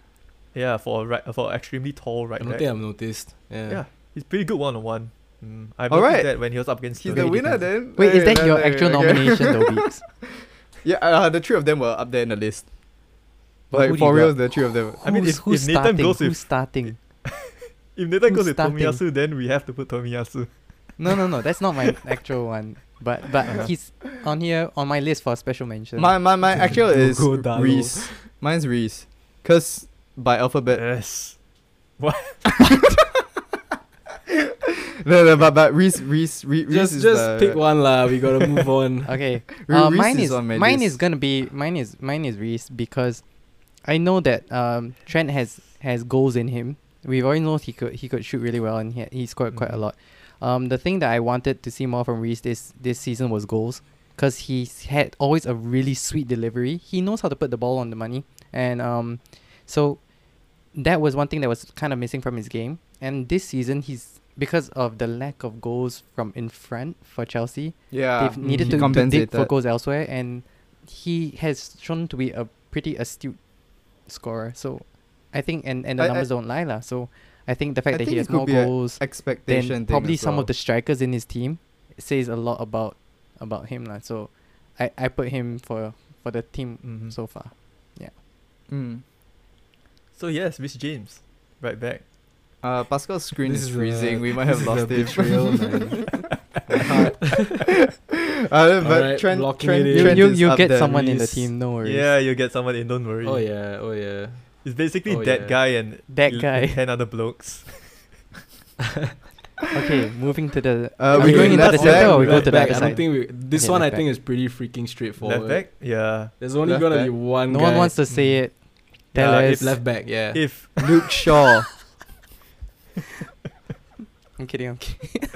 Yeah, for a right for extremely tall right I don't back. think I've noticed. Yeah. Yeah, he's pretty good one on one. Mm, I Alright. that when he was up against He's the the winner defensive. then. Wait, is Hey, that your hey, actual okay. nomination though, Beaks? Yeah, uh, the three of them were up there in the list. But like for real, the three of them. I mean, Who's- if- who's if Nathan starting? goes who's starting? If Nathan Who's goes with starting? Tomiyasu, then we have to put Tomiyasu. No, no, no. That's not my actual one. But but Uh-huh. he's on here on my list for special mention. My my my actual is Reece. Mine's Reece. Cause by alphabet. yes. What? no, no, but but Reece Reece Reece, Reece Just is just the, pick one lah. We gotta move on. okay. Re- Uh, Reece mine is on my mine list. is gonna be mine is mine is Reece because I know that um Trent has has goals in him. We've already know he could he could shoot really well and he he scored quite a Mhm. lot. Um, the thing that I wanted to see more from Reece this this season was goals, because he had always a really sweet delivery. He knows how to put the ball on the money, and um, so that was one thing that was kind of missing from his game. And this season, he's because of the lack of goals from in front for Chelsea, yeah. they've needed to, to dig for goals elsewhere, and he has shown to be a pretty astute scorer. So I think, and, and the I- I- numbers don't lie, lah. So I think the fact I that he has could more goals expectation then probably some well. of the strikers in his team says a lot about about him, lah. So I, I put him for for the team Mhm. so far. yeah. Mm. So yes, Reece James, right back. Uh, Pascal's screen This is is freezing. a- we might have lost him. betrayal, man. Uh, but Alright, Trent, blocking Trent, it. You you, is you up get there. someone in the team, no worries. Yeah, you get someone in. Don't worry. oh yeah, oh yeah. It's basically Oh, that yeah. guy and That el- guy. ten other blokes. Okay, moving to the. Uh, are we we going into the center or we go to the back, other I don't think we, this Okay, one I left think is pretty freaking straightforward. Left back, yeah. There's only Left gonna back. be one No guy. one wants to say it. Tell Yeah, us. if left back, yeah. If Luke Shaw. I'm kidding. I'm kidding.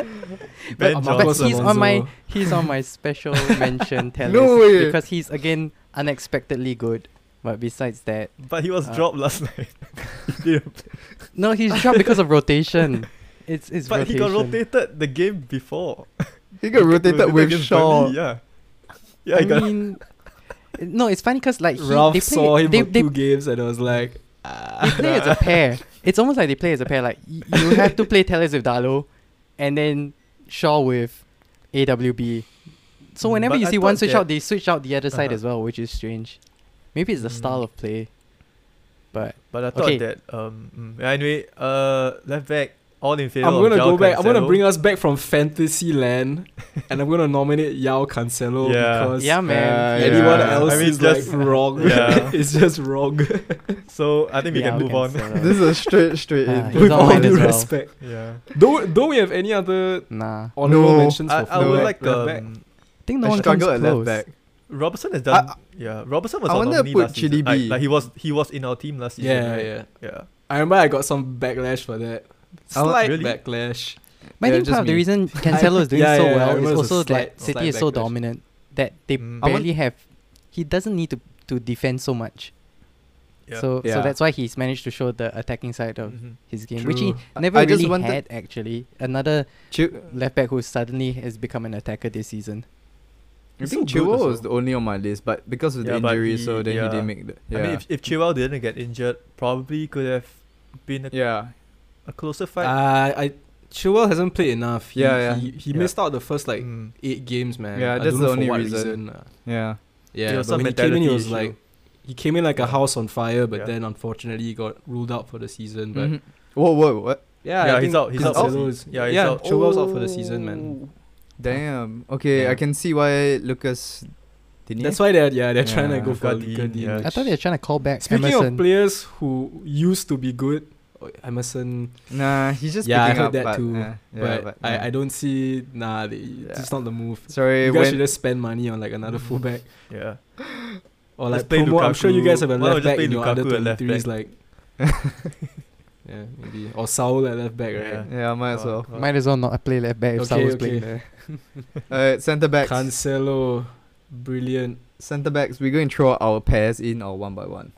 But, but he's on my he's on my special mention tell No list way. because he's again unexpectedly good. But besides that, but he was Uh, dropped last night. He didn't play. no, he's dropped because of rotation. It's it's but rotation. he got rotated the game before. He got rotated with against Shaw. Burnley, yeah. Yeah, I he got mean, no, it's funny because like he, Ralph they play, saw him they, for they, two games and I was like, ah. they play as a pair. It's almost like they play as a pair. Like y- you have to play Telles with Dalot, and then Shaw with AWB. So whenever but you see one switch that- out, they switch out the other side Uh-huh. as well, which is strange. Maybe it's the style Mm. of play, but But I thought Okay. that um mm, anyway, uh left back all in favor I'm gonna Joao go back. I'm gonna bring us back from fantasy land, and I'm gonna nominate Joao Cancelo Yeah. because yeah, man. Uh, anyone Yeah. else I mean, is just- like wrong. Yeah. it's just wrong. So I think we Yeah, can move on. This is a straight, straight Ah, in. he's With all mine due as well. respect, yeah. don't don't we have any other Nah, honorable No. mentions I, for I would fullback, like left back? um I think no I one comes struggle at close. left back. Robertson has done I- yeah. Robertson was I our wanted to nominee put last season. Chidi Like, B. like he was he was in our team last season. Yeah, right? yeah. Yeah. I remember I got some backlash for that. I Slight Really? backlash. But I Yeah, think part of the reason Cancelo is doing Yeah, so yeah, well is it was a also slight- that City slight is so backlash. dominant that they Mm. Barely have. He doesn't need to to defend so much. Yeah. So Yeah. so that's why he's managed to show the attacking side of Mhm. his game, which he never I just really wanted- had actually. Another Chiu- left back who suddenly has become an attacker this season. I think so Chilwell was the only on my list, but because of the Yeah, injury, he- so then yeah. he didn't make the. Yeah. I mean, if if Chilwell didn't get injured, probably could have been a, yeah. a closer fight. Uh, I Chilwell hasn't played enough. He, Yeah, yeah. He, he Yeah. missed out the first like Mm. eight games, man. Yeah, I that's don't the know only for what reason. uh, Yeah. yeah, but when he came in, he was issue. like he came in like a house on fire, but Yeah. then unfortunately he got ruled out for the season. But Mhm. Whoa, whoa, what? yeah, Yeah, I he's out- he's out for Cancelo the is- yeah, he's yeah, out. Chilwell's out for the season, man. Damn. Okay, Yeah. I can see why Lucas. Didn't That's why they're yeah they're trying to go for Luka Luka Dean, Dean. yeah. I thought they were trying to call back Speaking Emerson. of players who used to be good, oh, Emerson, Nah, he's just Yeah, I heard up, that but, too, uh, yeah, but, but, I, yeah. I don't see nah. They, It's not the move. Sorry, You guys should just spend money on like another fullback Yeah. or like play promo. I'm sure you guys have a Why not left just back play in your under Lukaku at 23s like. yeah, maybe or Saul at left back, right? Yeah. yeah, might as well. God. Might as well not play left back if Okay, Saul's okay. playing there. Alright, centre backs. Cancelo, brilliant. Centre backs. We're going to throw our pairs in or one by one.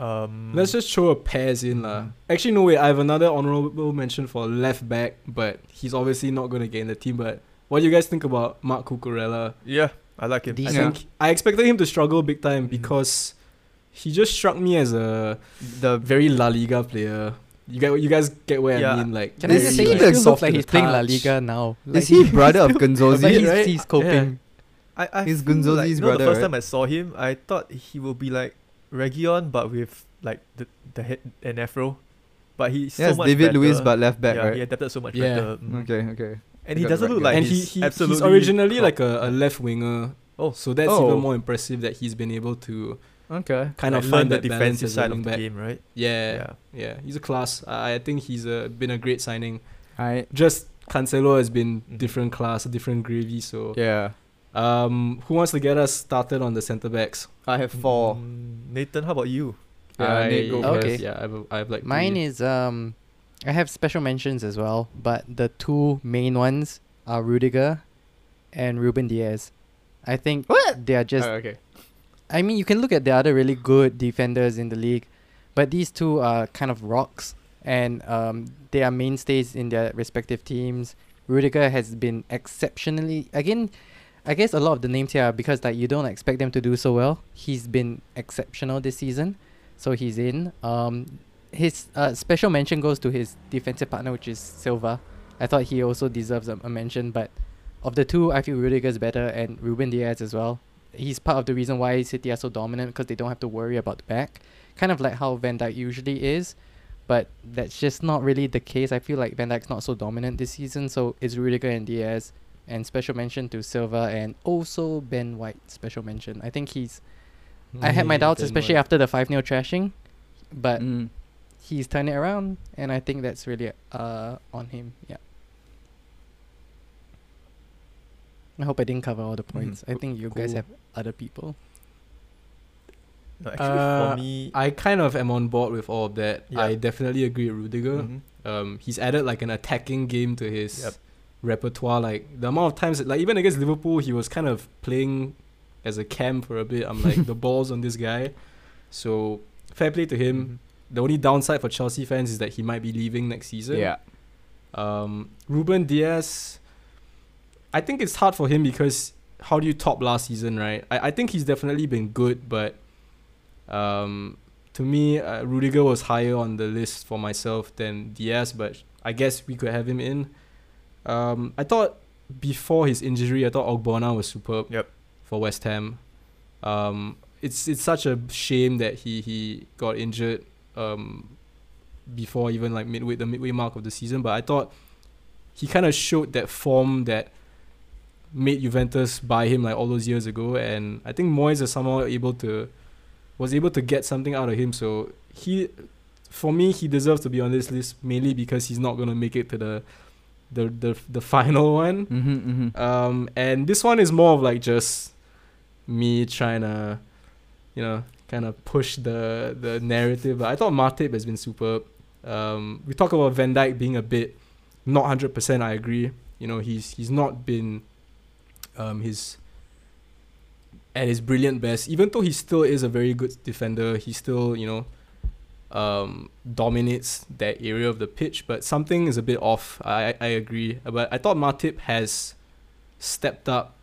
Um, Let's just throw a pairs in lah. Mhm. Actually, no wait. I have another honorable mention for left back, but he's obviously not going to get in the team. But what do you guys think about Marc Cucurella? Yeah, I like him. I Decent. Yeah. think I expected him to struggle big time Mhm. because he just struck me as a The very La Liga player. You get you guys get where Yeah. I mean? Like, Can I Is just say he he the still looks like he's the playing La. Liga now. is he brother of But Gonzozi? he's, right? he's coping. I, I He's feel like, Gunzozi's you know, brother, the first right? time I saw him, I thought he will be like Region, but with like the the head and afro. But he's Yes, so much David better. Luiz, but left back, yeah, right? he adapted so much Yeah. better. Mm. Okay, okay. And he doesn't look guy. like and he, he's he absolutely he's originally crop- like a, a left winger. Oh. so that's Oh. even more impressive that he's been able to Okay. kind like of learn find the defensive side of the back. game, right? Yeah, yeah, he's a class. I, I think he's a, been a great signing. I Just Cancelo has been Mhm. different class, a different gravy. So, yeah. um, who wants to get us started on the centre backs? I have four. Mm, Nathan, how about you? Yeah, Nate, go Okay. first. Yeah, I have, I have like Mine three. is um, I have special mentions as well, but the two main ones are Rudiger and Ruben Dias. I think What? they are just. Oh, okay. I mean, you can look at the other really good defenders in the league, but these two are kind of rocks, and um, they are mainstays in their respective teams. Rudiger has been exceptionally again. I guess a lot of the names here because like you don't expect them to do so well. He's been exceptional this season, so he's in. Um, his uh, special mention goes to his defensive partner, which is Silva. I thought he also deserves a, a mention, but of the two, I feel Rudiger's better and Ruben Dias as well. He's part of the reason why City are so dominant because they don't have to worry about the back. Kind of like how Van Dijk usually is, but that's just not really the case. I feel like Van Dijk's not so dominant this season, so it's Rudiger and Dias. And special mention to Silva and also Ben White. Special mention. I think he's. I had my doubts, Ben especially White. after the 5 0 trashing, but Mm. he's turned it around, and I think that's really uh on him. Yeah. I hope I didn't cover all the points. I think you guys have other people. No, actually, Uh, for me, I kind of am on board with all of that. Yeah. I definitely agree with Rudiger. Mhm. Um, he's added like an attacking game to his Yep. repertoire. Like the amount of times, like even against Liverpool, he was kind of playing as a cam for a bit. I'm like the balls on this guy. So fair play to him. Mhm. The only downside for Chelsea fans is that he might be leaving next season. Yeah. Um, Ruben Dias, I think it's hard for him because how do you top last season, right? I, I think he's definitely been good, but um, to me, uh, Rudiger was higher on the list for myself than Dias, but I guess we could have him in. Um, I thought before his injury, I thought Ogbonna was superb Yep. for West Ham. Um, it's it's such a shame that he he got injured um, before even like midway the midway mark of the season. But I thought he kind of showed that form that made Juventus buy him like all those years ago, and I think Moyes is somehow able to was able to get something out of him. So he, for me, he deserves to be on this list mainly because he's not gonna make it to the the the, the final one. Mm-hmm, mm-hmm. Um, and this one is more of like just me trying to, you know, kind of push the the narrative. But I thought Matip has been superb. Um, we talk about Van Dijk being a bit not hundred percent. I agree. You know, he's he's not been um his at his brilliant best. Even though he still is a very good defender, he still you know um, dominates that area of the pitch, but something is a bit off. I I agree, but I thought Matip has stepped up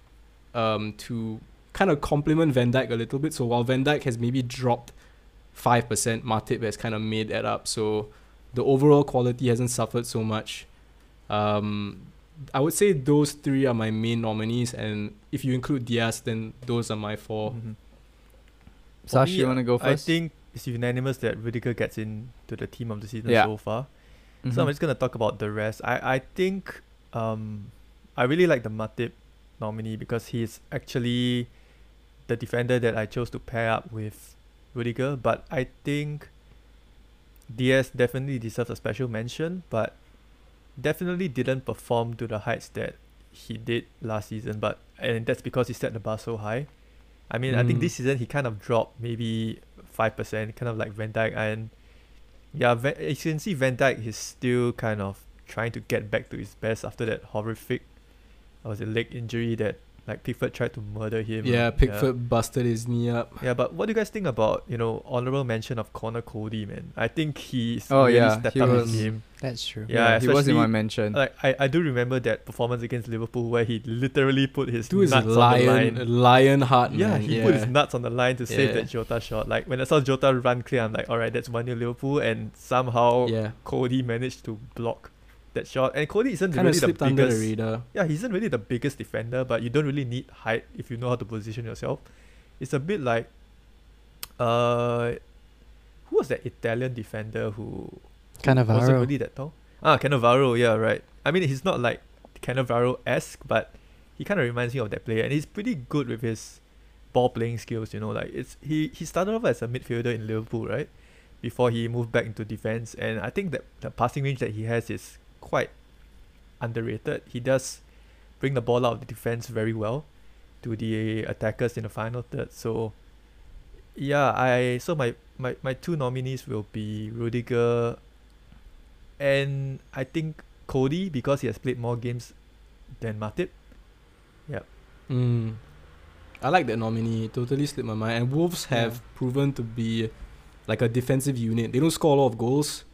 um, to kind of complement Van Dijk a little bit. So while Van Dijk has maybe dropped five percent, Matip has kind of made that up. So the overall quality hasn't suffered so much. Um, I would say those three are my main nominees, and if you include Dias, then those are my 4 Mhm. For Sash, me, you want to go first? I think it's unanimous that Rudiger gets into the team of the season Yeah. so far. Mhm. So I'm just gonna talk about the rest. I I think um I really like the Matip nominee because he's actually the defender that I chose to pair up with Rudiger. But I think Dias definitely deserves a special mention, but definitely didn't perform to the heights that he did last season. But and that's because he set the bar so high. I mean, I think Mm. this season he kind of dropped maybe five percent, kind of like Van Dijk, and yeah, Van, you can see Van Dijk is still kind of trying to get back to his best after that horrific, uh, was a leg injury that like Pickford tried to murder him. Yeah, Pickford busted his knee up. Yeah. but what do you guys think about you know honorable mention of Conor Coady, man? I think he's Oh, really yeah, stepped he up was- his game. That's true. Yeah, he was in my especially- mention. Like I, I do remember that performance against Liverpool where he literally put his Dude is nuts lion, on the line. lion heart, Yeah, man. he yeah. put his nuts on the line to save Yeah. that Jota shot. Like when I saw Jota run clear, I'm like, all right, that's one new Liverpool, and somehow yeah. Coady managed to block that shot. And Coady isn't Kind of really the slipped under the biggest. yeah, he isn't really the biggest defender, but you don't really need height if you know how to position yourself. It's a bit like, uh, who was that Italian defender who wasn't Cannavaro. really that tall? Ah, Cannavaro. Yeah, right. I mean, he's not like Cannavaro esque, but he kind of reminds me of that player, and he's pretty good with his ball playing skills. You know, like it's he he started off as a midfielder in Liverpool, right? Before he moved back into defense, and I think that the passing range that he has is quite underrated. He does bring the ball out of the defense very well to the attackers in the final third. So yeah, I so my my, my two nominees will be Rudiger and I think Coady because he has played more games than Matip. Mm. I like that nominee. Totally slipped my mind. And Wolves have Yeah. proven to be like a defensive unit. They don't score a lot of goals,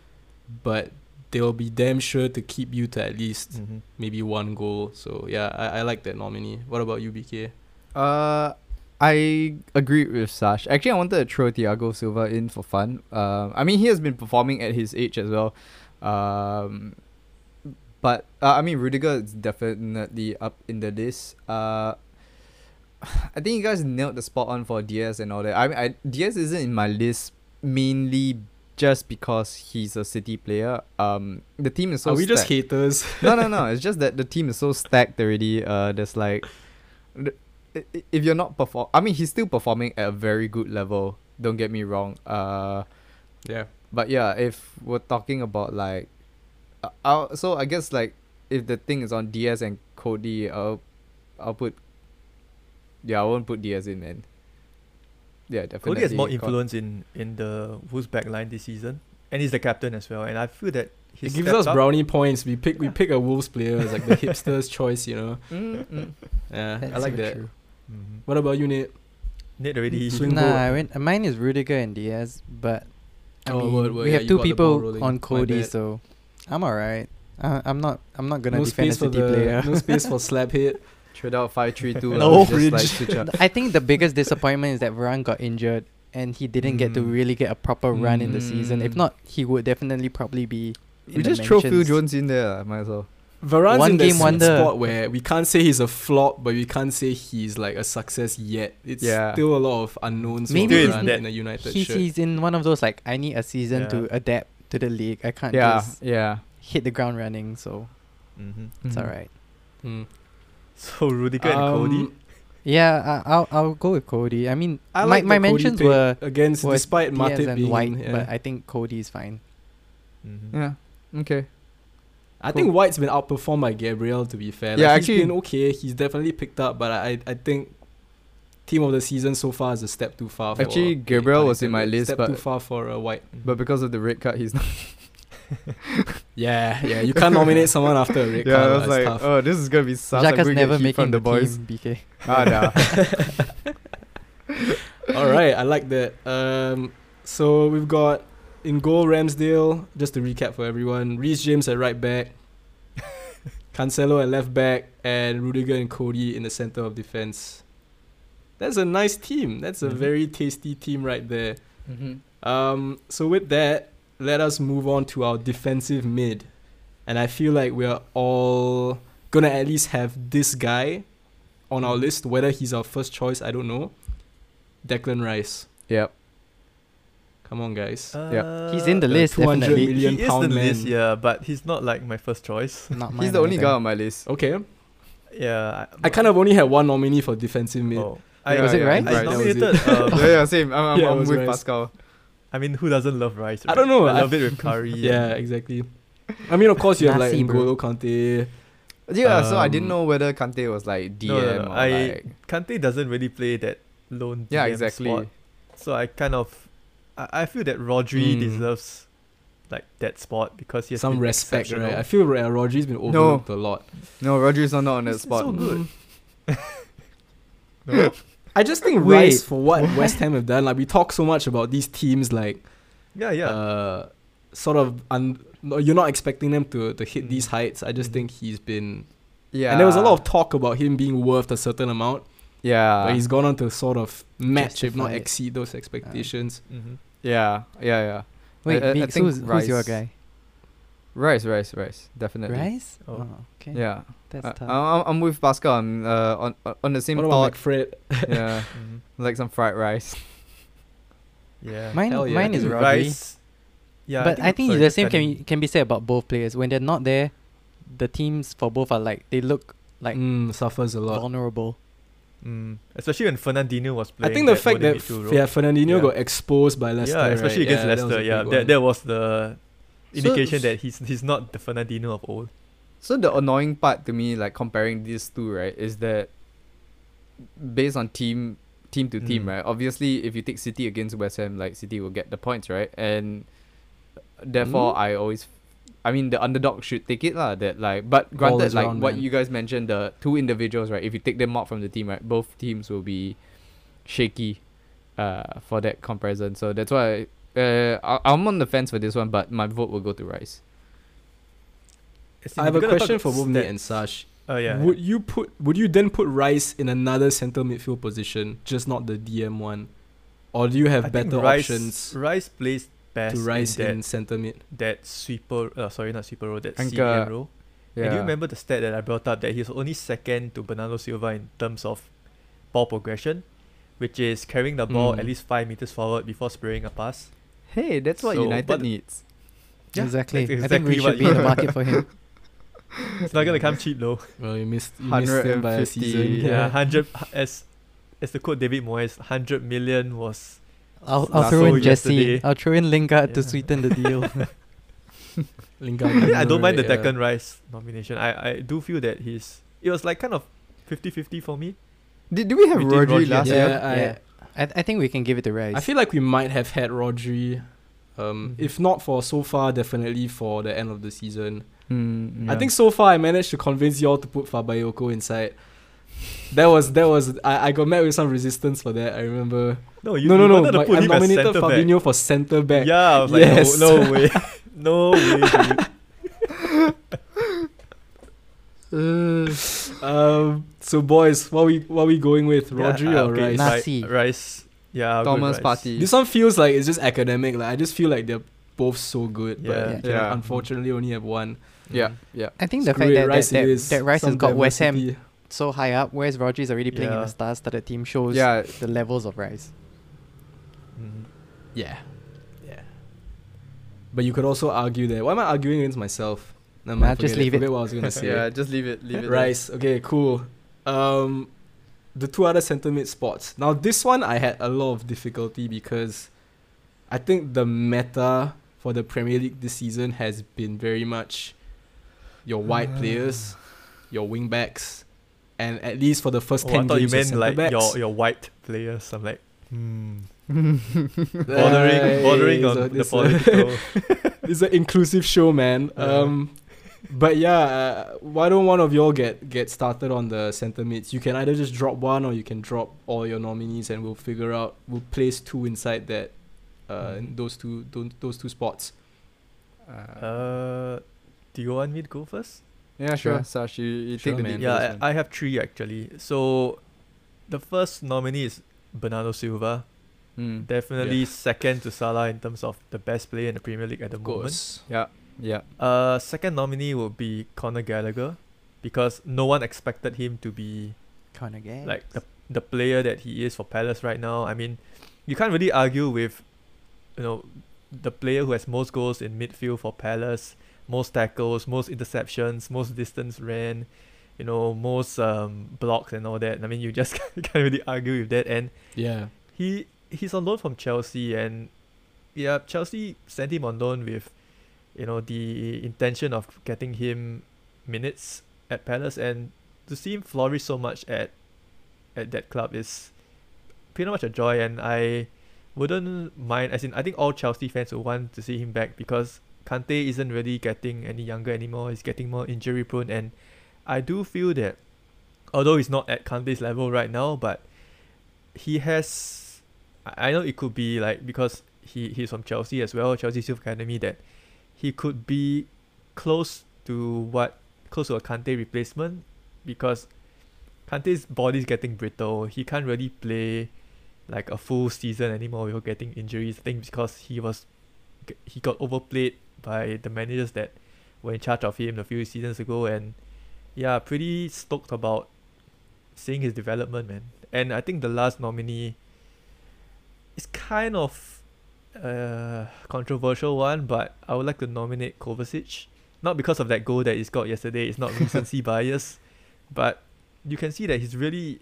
but they'll be damn sure to keep you to at least Mm-hmm. maybe one goal. So yeah, I, I like that nominee. What about you, BK? Uh, I agree with Sash. Actually, I wanted to throw Thiago Silva in for fun. Um, I mean, he has been performing at his age as well. Um, but uh, I mean, Rudiger is definitely up in the list. Uh, I think you guys nailed the spot on for Dias and all that. I mean, I, Dias isn't in my list mainly just because he's a City player. Um, the team is so. Are we just stacked haters? no, no, no. It's just that the team is so stacked already. Uh, there's like, the- i- i- if you're not perform, I mean, he's still performing at a very good level. Don't get me wrong. Uh, yeah. but yeah, if we're talking about like, uh, I'll, so I guess like if the thing is on Dias and Coady, I'll, I'll put. Yeah, I won't put Dias in, man. Yeah, definitely. Coady has more Co- influence in in the Wolves back line this season, and he's the captain as well. And I feel that he It gives us brownie points. We pick we pick a Wolves player as like the hipster's choice, you know. Mm, mm. Yeah, That's I like so that. Mm-hmm. What about you, Nate? Nate already. Swing Nah. I went, mine is Rudiger and Dias, but I Oh, mean, word, word. we Yeah, have you two got the ball people on Coady, so I'm alright. Uh, I'm not. I'm not gonna no defend a space for City the player. no space for slap hit. Trade out five three two. No just like switch up. I think the biggest disappointment is that Varane got injured and he didn't get to Mm. really get a proper run in the season. If Mm. not, he would definitely probably be. In We the just throw Phil. Jones in there. Might as well. Varane's One in that game wonder. spot where we can't say he's a flop, but we can't say he's like a success yet. It's Yeah. still a lot of unknowns Maybe for it's Varane that in a United He's, shirt. he's in one of those like I need a season Yeah. to adapt to the league. I can't Yeah, just yeah. hit the ground running, so Mm-hmm. it's Mhm. alright. Hmm. So Rudiger and Coady. Um, Yeah, I, I'll I'll go with Coady. I mean, I my like my the Coady mentions were against were despite Dias Matip being White, yeah. but I think Coady's fine. Mm-hmm. Yeah. Okay. I Cool. think White's been outperformed by Gabriel. To be fair, Yeah, actually- he's been okay. He's definitely picked up, but I I think team of the season so far is a step too far. Actually, pun Gabriel was in my list, but. step but- too far for uh, White. But because of the red card, he's not. Yeah, yeah, you can't nominate someone after a red yeah, card. I was it's like, tough. oh, this is gonna be such. I'm Xhaka's never heat making from the the boys. team, BK. Ah, nah. All right, I like that. Um, so we've got in goal Ramsdale. Just to recap for everyone: Reece James at right back, Cancelo at left back, and Rudiger and Coady in the center of defense. That's a nice team. That's a Mhm. very tasty team right there. mm-hmm. Um, so with that, let us move on to our defensive mid, and I feel like we are all gonna at least have this guy on our list. Whether he's our first choice, I don't know. Declan Rice. Yep. Come on, guys. Uh, He's in the the list 200 definitely. million he is pound the list, yeah, but he's not like my first choice. Not He's the only either. guy on my list. Okay. Yeah, I kind of only had one nominee for defensive mid. Oh, I, Yeah, Was it right? I Right. That nominated. um, yeah, yeah, same. I'm, I'm, Yeah, I'm with Rice. Pascal. I mean, who doesn't love rice? I don't know, I I- love it with curry. Yeah, exactly. I mean, of course, you have like Nasi, bro. N'Golo Kante. Yeah, so I didn't Um, know whether Kante was like DM No, no, no, or I- like. Kante doesn't really play that lone. DM Yeah, exactly. Spot, so I kind of, I, I feel that Rodri Mm. deserves, like that spot because he has Some been respect, right? I feel uh, Rodri's been overlooked a lot. No, Rodri's not on that He's spot. so good. Mm. I just think Wait, Rice for what, West Ham have done. Like we talk so much about these teams, like Yeah, yeah. uh, sort of un- you're not expecting them to to hit Mm. these heights. I just think he's been Yeah. and there was a lot of talk about him being worth a certain amount, Yeah. but he's gone on to sort of match if not it. exceed those expectations. mm-hmm. Yeah, yeah, yeah. Wait, I- I Beaks, think who's, who's your guy? Rice, Rice, Rice. Definitely. Rice? Oh. Oh, okay. Yeah. That's Uh, tough. I'm, I'm with Pascal on, uh, on on the same What about thought. McFred? yeah, hmm like some fried rice. Yeah. mine yeah. mine is Rodri. Rice. Yeah, but I think, sorry, the same can can be said about both players. When they're not there, the teams for both are like they look like mm, suffers a lot. vulnerable. Mm, especially when Fernandinho was playing. I think the that fact that f- yeah, Fernandinho Yeah. got exposed by Leicester, yeah, especially right? against yeah, that was Leicester. a Yeah, big that that was the So- indication that he's he's not the Fernandinho of old. So the annoying part to me, like comparing these two, right, is that based on team team to team, Mm. right? Obviously, if you take City against West Ham, like City will get the points, right? And therefore, Mm. I always, I mean, the underdog should take it lah. That like, but granted, like round, what man. you guys mentioned, the two individuals, right? If you take them out from the team, right, both teams will be shaky, uh, for that comparison. So that's why. Uh, I- I'm on the fence for this one, but my vote will go to Rice. As in, I have a question for both Nate and Sash. Oh yeah. Would you put would you then put Rice in another centre midfield position, just not the DM one? Or do you have I better Rice, options Rice plays best to Rice in that, in centre mid? that sweeper. Uh, sorry, not sweeper role. That Anchor. CM role. Yeah. And do you remember the stat that I brought up that he's only second to Bernardo Silva in terms of ball progression, which is carrying the ball Mm. at least five meters forward before spraying a pass. Hey, that's what So, United needs. Yeah, exactly. that's I think we should be in the market for him. It's not gonna come cheap though. Well, you missed you missed him by a season. Yeah, Yeah. hundred as as the quote David Moyes, hundred million was I'll, I'll throw in Jesse. yesterday. I'll throw in Lingard to sweeten the deal. Lingard, I, mean, I don't mind the right, yeah. Declan Rice nomination. I, I do feel that he's it was like kind of 50-50 for me. Did, did we have Between Rodri Rodri last year? Yeah, I, yeah. I, I think we can give it to Rice. I feel like we might have had Rodri. Um, Mhm. If not for so far, definitely for the end of the season. Mm, I think so far I managed to convince y'all to put Fabayoko inside. That was that was I, I got met with some resistance for that. I remember. No, you, no, no, you no. wanted to my- put I nominated centre back. For centre back. Yeah, I was like, Yes. no, no way, no way. Dude. um. So boys, what we what we going with, Yeah, Rodri uh, or Rice? Nasi. Rice. Yeah, I'll Thomas Rice. Partey. This one feels like it's just academic. Like I just feel like they're both so good, Yeah. but we can Yeah. unfortunately only have one. Yeah, yeah. I think the Screw fact it, that, Rice that, it that, is. that Rice has Some got West Ham so high up, whereas Rodri's already playing in Yeah. the star-studded team, shows Yeah, the levels of Rice. Mhm. Yeah, yeah. But you could also argue that. Why am I arguing against myself? Never Nah, mind, just leave it. Forget what I was gonna say. yeah. Just leave it. Leave it. Rice. Okay, cool. Um, the two other centre mid spots. Now this one I had a lot of difficulty because I think the meta for the Premier League this season has been very much your wide players, your wing backs, and at least for the first Oh, ten I thought games, your meant like centre-backs. your your white players. I'm like, hmm. bordering Hey, bordering on the this- political. it's an inclusive show, man. Uh. Um, but yeah, uh, why don't one of y'all get get started on the center mids? You can either just drop one or you can drop all your nominees, and we'll figure out. We'll place two inside that, uh, Mhm. those two those, those two spots. Uh, uh, do you want me to go first? yeah, sure. sure. Sash, you, you Sure, take the lead. Yeah. I, I have three actually. So, the first nominee is Bernardo Silva. Mm. Definitely Yeah. second to Salah in terms of the best player in the Premier League at the Of moment. course. Yeah, yeah. Uh, second nominee would be Conor Gallagher, because no one expected him to be Kind of gay. like the the player that he is for Palace right now. I mean, you can't really argue with, you know, the player who has most goals in midfield for Palace, most tackles, most interceptions, most distance ran, you know, most um blocks and all that. I mean, you just can't really argue with that. And Yeah. he he's on loan from Chelsea and yeah, Chelsea sent him on loan with you know the intention of getting him minutes at Palace and to see him flourish so much at at that club is pretty much a joy and I wouldn't mind as in I think all Chelsea fans would want to see him back because Kante isn't really getting any younger anymore. He's getting more injury prone and I do feel that although he's not at Kante's level right now, but he has I know it could be like because he, he's from Chelsea as well, Chelsea Youth Academy, that he could be close to what close to a Kante replacement because Kante's body's getting brittle. He can't really play like a full season anymore without getting injuries. I think because he was he got overplayed by the managers that were in charge of him a few seasons ago and yeah, pretty stoked about seeing his development, man. And I think the last nominee is kind of a controversial one, but I would like to nominate Kovacic not because of that goal that he scored yesterday. It's not recency bias, but you can see that he's really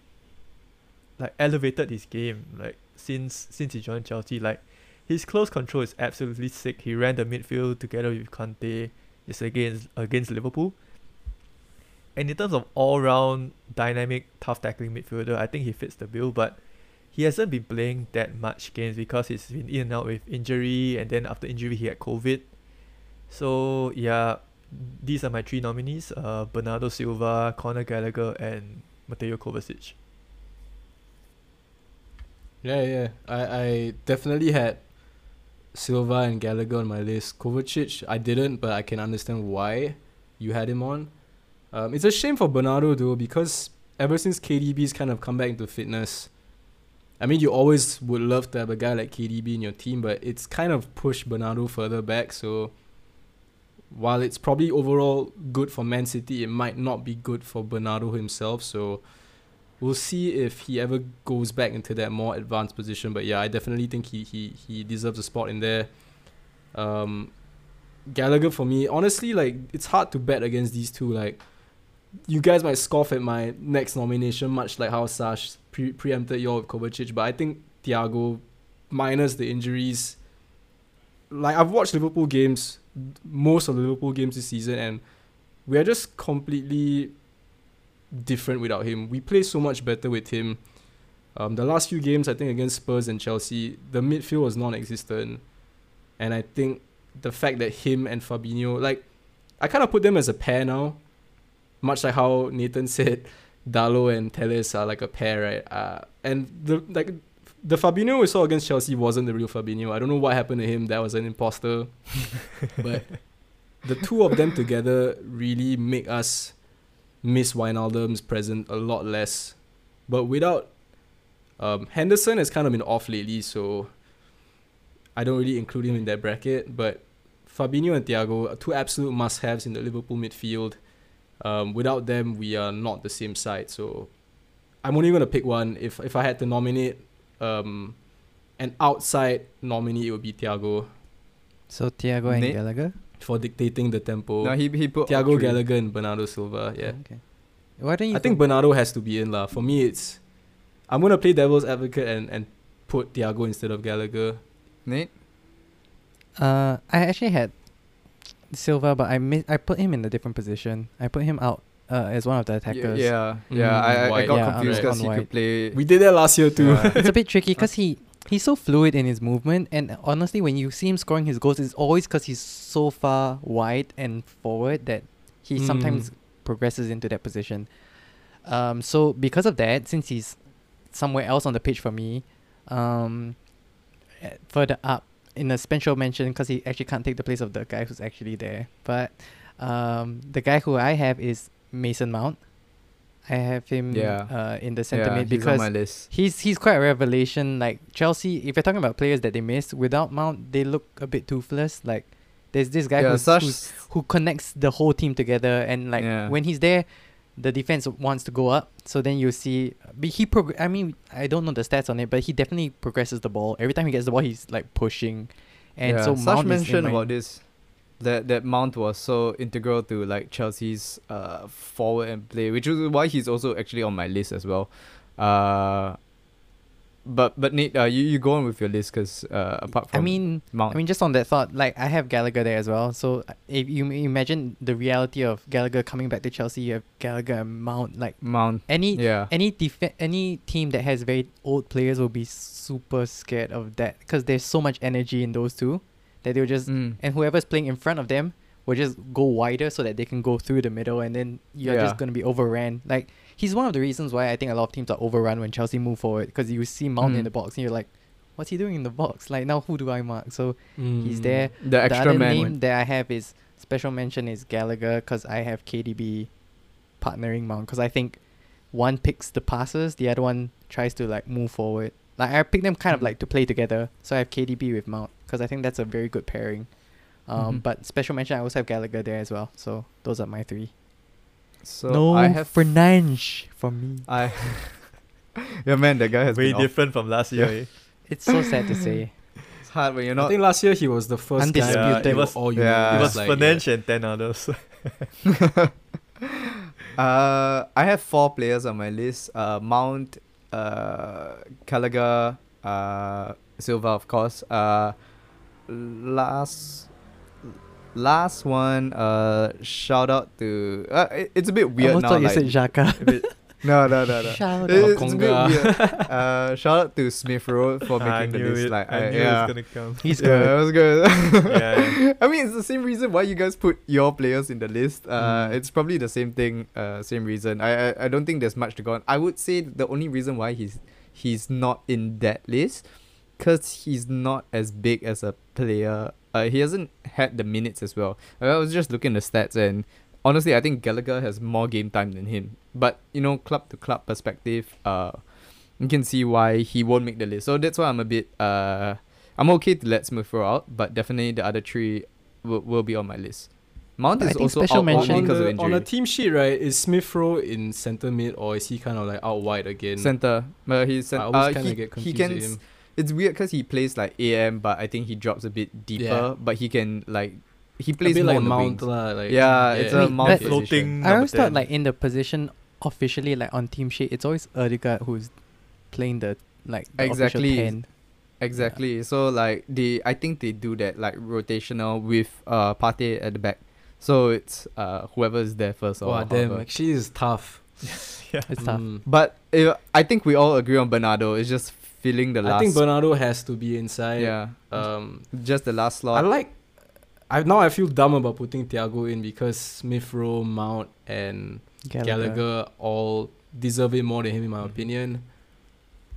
like elevated his game like since since he joined Chelsea. Like his close control is absolutely sick. He ran the midfield together with Kante just against against Liverpool. And in terms of all round dynamic, tough tackling midfielder, I think he fits the bill, but he hasn't been playing that much games because he's been in and out with injury and then after injury he had COVID. So yeah, these are my three nominees: uh, Bernardo Silva, Conor Gallagher, and Mateo Kovacic. Yeah, yeah. I, I definitely had Silva and Gallagher on my list. Kovacic, I didn't, but I can understand why you had him on. Um, it's a shame for Bernardo though because ever since KDB's kind of come back into fitness, I mean you always would love to have a guy like KDB in your team, but it's kind of pushed Bernardo further back. So while it's probably overall good for Man City, it might not be good for Bernardo himself. So we'll see if he ever goes back into that more advanced position. But yeah, I definitely think he he he deserves a spot in there. Um, Gallagher for me, honestly, like it's hard to bet against these two. Like you guys might scoff at my next nomination, much like how Sash pre- preempted your with Kovacic. But I think Thiago, minus the injuries, like I've watched Liverpool games, most of the Liverpool games this season, and we are just completely different without him. We play so much better with him. Um, the last few games, I think against Spurs and Chelsea, the midfield was non-existent, and I think the fact that him and Fabinho, like, I kind of put them as a pair now, much like how Nathan said, Dalot and Telles are like a pair, right? Uh, and the like the Fabinho we saw against Chelsea wasn't the real Fabinho. I don't know what happened to him. That was an imposter, but the two of them together really make us miss Wijnaldum's present a lot less. But without um, Henderson has kind of been off lately, so I don't really include him in that bracket. But Fabinho and Thiago are two absolute must-haves in the Liverpool midfield. Um, without them, we are not the same side. So I'm only gonna pick one. If if I had to nominate um, an outside nominee, it would be Thiago So Thiago and Nate? Gallagher. For dictating the tempo. No, he he put Thiago three. Gallagher and Bernardo Silva. Yeah. Okay. Why don't you? I think Bernardo has to be in lah. For me, it's I'm gonna play devil's advocate and, and put Thiago instead of Gallagher. Nate. Uh, I actually had Silva, but I mi- I put him in a different position. I put him out uh, as one of the attackers. Yeah, yeah. I, I, I got Yeah, confused because on he could play. We did that last year too. Yeah. it's a bit tricky because he he's so fluid in his movement, and honestly, when you see him scoring his goals, it's always because he's so far wide and forward that he Mm. sometimes progresses into that position. Um, so because of that, since he's somewhere else on the pitch for me, um, eh, further up in a special mention because he actually can't take the place of the guy who's actually there. But um, the guy who I have is Mason Mount. I have him Yeah. uh, in the centre yeah, mid he's because list. He's he's quite a revelation. Like Chelsea, if you're talking about players that they missed without Mount, they look a bit toothless. Like there's this guy yeah, who's, who's who connects the whole team together, and like Yeah. when he's there, the defense wants to go up. So then you see, but he prog- I mean, I don't know the stats on it, but he definitely progresses the ball every time he gets the ball. He's like pushing, and so Sash Mount mentioned about this. That that Mount was so integral to like Chelsea's uh forward and play, which is why he's also actually on my list as well. Uh, but but Nate, uh, you you go on with your list because uh apart from I mean, Mount, I mean, just on that thought, like I have Gallagher there as well. So if you imagine the reality of Gallagher coming back to Chelsea, you have Gallagher and Mount. Like Mount, any yeah, any def- any team that has very old players will be super scared of that because there's so much energy in those two that they'll just mm, and whoever's playing in front of them will just go wider so that they can go through the middle and then you're Yeah. just gonna be overran. Like he's one of the reasons why I think a lot of teams are overrun when Chelsea move forward because you see Mount in Mm. the box and you're like, what's he doing in the box? Like now who do I mark? So he's Mm. there. the the extra other man. name that I have is special mention is Gallagher because I have KDB partnering Mount because I think one picks the passes, the other one tries to like move forward. Like I pick them kind of Mm. like to play together, so I have KDB with Mount because I think that's a very good pairing. Um, Mhm. but special mention I also have Gallagher there as well. So those are my three. So no I have Fernandes for me. I. yeah, man, that guy has Way been off. different from last year. Yeah. eh? It's so sad to say. It's hard when you're not. I think last year he was the first guy. Undisputed. who Yeah, it was- all you Yeah. it was like, Fernandes and ten others. uh, I have four players on my list. Uh, Mount, uh, Gallagher, uh, Silva, of course. Uh, last, last one. Uh, shout out to. Uh, it, it's a bit I weird almost now. thought you like- said Xhaka. No, no, no, no. Shout It- out. it's a Konga. Uh, shout out to Smith Rowe for making the list. it. Like, I I- knew yeah. it was gonna come. He's yeah, good. that was good. Yeah, I mean, it's the same reason why you guys put your players in the list. Uh, Mm. it's probably the same thing, uh, same reason. I, I I don't think there's much to go on. I would say the only reason why he's he's not in that list, cause he's not as big as a player. Uh, he hasn't had the minutes as well. I was just looking at the stats and honestly, I think Gallagher has more game time than him. But you know, club to club perspective, uh, you can see why he won't make the list. So that's why I'm a bit uh, I'm okay to let Smith Rowe out, but definitely the other three will, will be on my list. Mount But I is think also special out On, mention- only on, because of the, injury. on a team sheet, right, is Smith Rowe in center mid or is he kind of like out wide again? Center, but he's I cent- always uh, kind he, of get he can. with him. It's weird because he plays like AM, but I think he drops a bit deeper. Yeah. But he can like he A plays bit more like on the Mount wings. lah, like Yeah, it's a Wait, Mount but- position. Floating. I number always thought like in the position officially like on team sheet, it's always Odegaard who's playing the like the Exactly. official ten. Exactly. So like they, I think they do that like rotational with uh Partey at the back. So it's uh whoever is there first or Wow, damn, however. actually it's tough. yeah. It's tough. Mm. But uh, I think we all agree on Bernardo. It's just filling the last. I think Bernardo has to be inside. yeah, Um, just the last slot. I like. I now I feel dumb about putting Thiago in because Smith Rowe, Mount, and Gallagher. all deserve it more than him in my Mhm. opinion.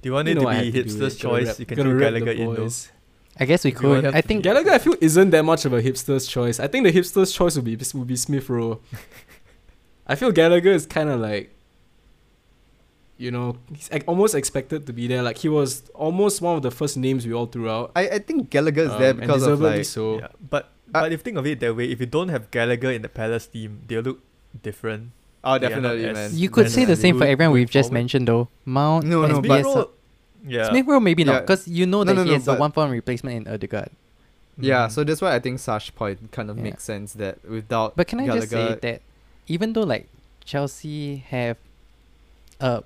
Do you want You it to be hipster's. Gotta choice? rep- you can gotta throw rep the Gallagher in though. I guess we If you want could. I think Gallagher, I feel isn't that much of a hipster's choice. I think the hipster's choice would be would be Smith Rowe. I feel Gallagher is kind of like, you know, he's ex- almost expected to be there. Like he was almost one of the first names we all threw out. I, I think Gallagher is there um, and because of deservedly like so. Yeah, but Uh, but if you think of it that way, if you don't have Gallagher in the Palace team, they'll look different. oh They are not definitely as- man. you could Then say the same for everyone we've just forward. mentioned though. Mount No, and no, Smith but- Rowe- yeah, Smith Rowe maybe not because you know No, that no, he no, has a one for one replacement in Odegaard. Yeah, Mhm. so that's why I think Sash point kind of Yeah. makes sense that without But can I just say that even though like Chelsea have a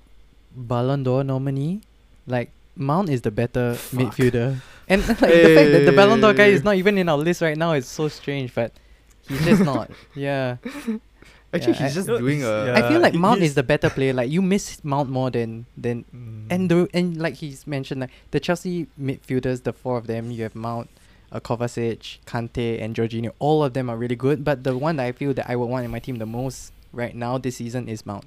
Ballon d'Or nominee, like Mount is the better Fuck. midfielder, and like the fact that the Ballon d'Or guy is not even in our list right now is so strange. But he's just not. Yeah, actually Yeah, he's I- just No, doing he's- a yeah. I feel like Mount is the better player. Like you miss Mount more than than Mm. and the and like he's mentioned like the Chelsea midfielders, the four of them, you have Mount, uh, Kovacic, Kante, and Jorginho. All of them are really good. But the one that I feel that I would want in my team the most right now this season is Mount.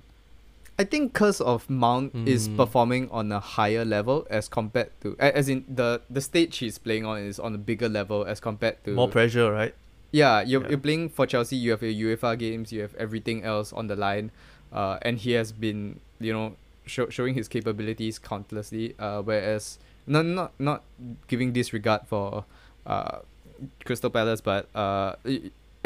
I think because of Mount is Mm. performing on a higher level as compared to as in the the stage he's playing on is on a bigger level as compared to more pressure, right? Yeah, you're, Yeah. you're playing for Chelsea. You have your UEFA games. You have everything else on the line, uh, and he has been, you know, show, showing his capabilities countlessly. Uh, whereas not not not giving disregard for, uh, Crystal Palace, but uh,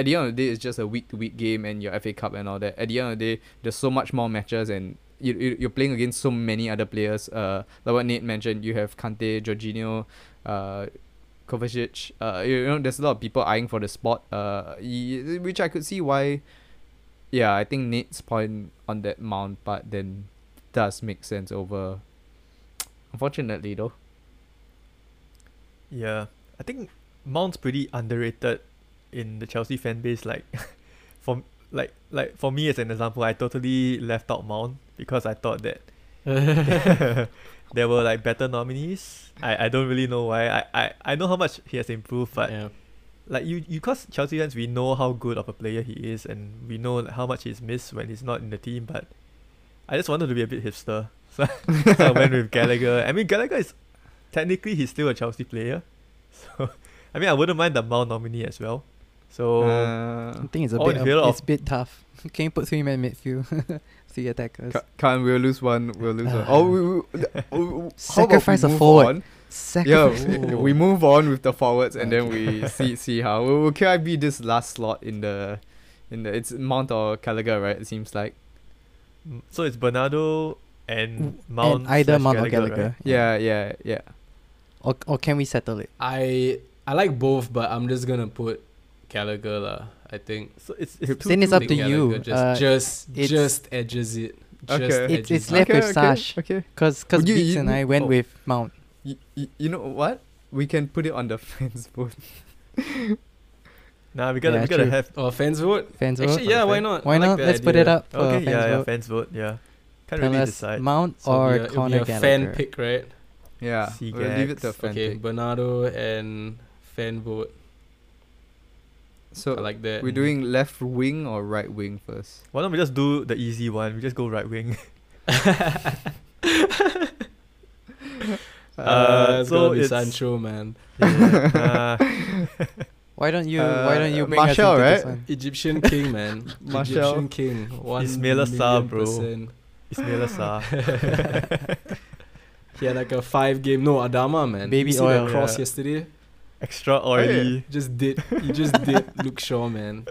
at the end of the day, it's just a week to week game and your FA Cup and all that. At the end of the day, there's so much more matches and. You, you- you're playing against so many other players. Uh, like what Nate mentioned, you have Kante, Jorginho, uh, Kovacic. Uh, you know, there's a lot of people eyeing for the spot. Uh, which I could see why. Yeah, I think Nate's point on that mount part then does make sense over. Unfortunately, though. Yeah, I think Mount's pretty underrated in the Chelsea fan base. Like, for like like for me as an example, I totally left out Mount because I thought that there were like better nominees. I, I don't really know why. I, I, I know how much he has improved, but yeah. like you you cause Chelsea fans we know how good of a player he is and we know like, how much he's missed when he's not in the team, but I just wanted to be a bit hipster. So, so I went with Gallagher. I mean Gallagher is technically he's still a Chelsea player. So I mean I wouldn't mind the Mount nominee as well. So Uh, I think it's a Oh, bit in of- it's a bit tough. Can you put three man midfield, three attackers? ca- can't we'll lose one. We'll lose one. Ah. Oh, we, we, oh, how about Sacrifice we a move forward. on? Second. Yeah, we move on with the forwards and then we see see how. Will, will KI be this last slot in the, in the it's Mount or Gallagher, right? It seems like. mm, so it's Bernardo and W- Mount and either slash Mount or Gallagher, Gallagher. right? Yeah, yeah, yeah. or or can we settle it? I I like both, but I'm just gonna put Gallagher lah. I think. So it's it's two, Then it's up to think you. Gallagher Just Uh, just just edges it. Just Okay. It's- edges it's it. left with okay, Sash. Okay. Cause cause You- Beats you- and I went oh. with Mount. You, you, you know what? We can put it on the fans vote. Nah, we gotta Yeah, we gotta true. have. Oh, fans vote. Fans vote. Actually, yeah, why not? Why like not? Let's put it up for Okay, fans yeah, yeah, vote. fans vote. Yeah, can't Tell really us decide. Mount So it'll or be a, it'll be Connor a Gallagher. fan pick, right? Yeah. Sea We'll leave it to fan okay. Bernardo and fan vote. So I like that. we're doing left wing or right wing first? Why don't we just do the easy one? We just go right wing. Uh, it's so gonna be it's- Sancho, man. yeah, uh, Why don't you Uh, Why don't you bring Martial, us right? Egyptian king, man. Martial. Egyptian king. One Ismaila Sarr, million bro. percent. Ismaila Sarr. He had like a five game no Adama man. Baby you see oil. the cross Yeah. yesterday. Extra oily. Just did he just did Luke Shaw man.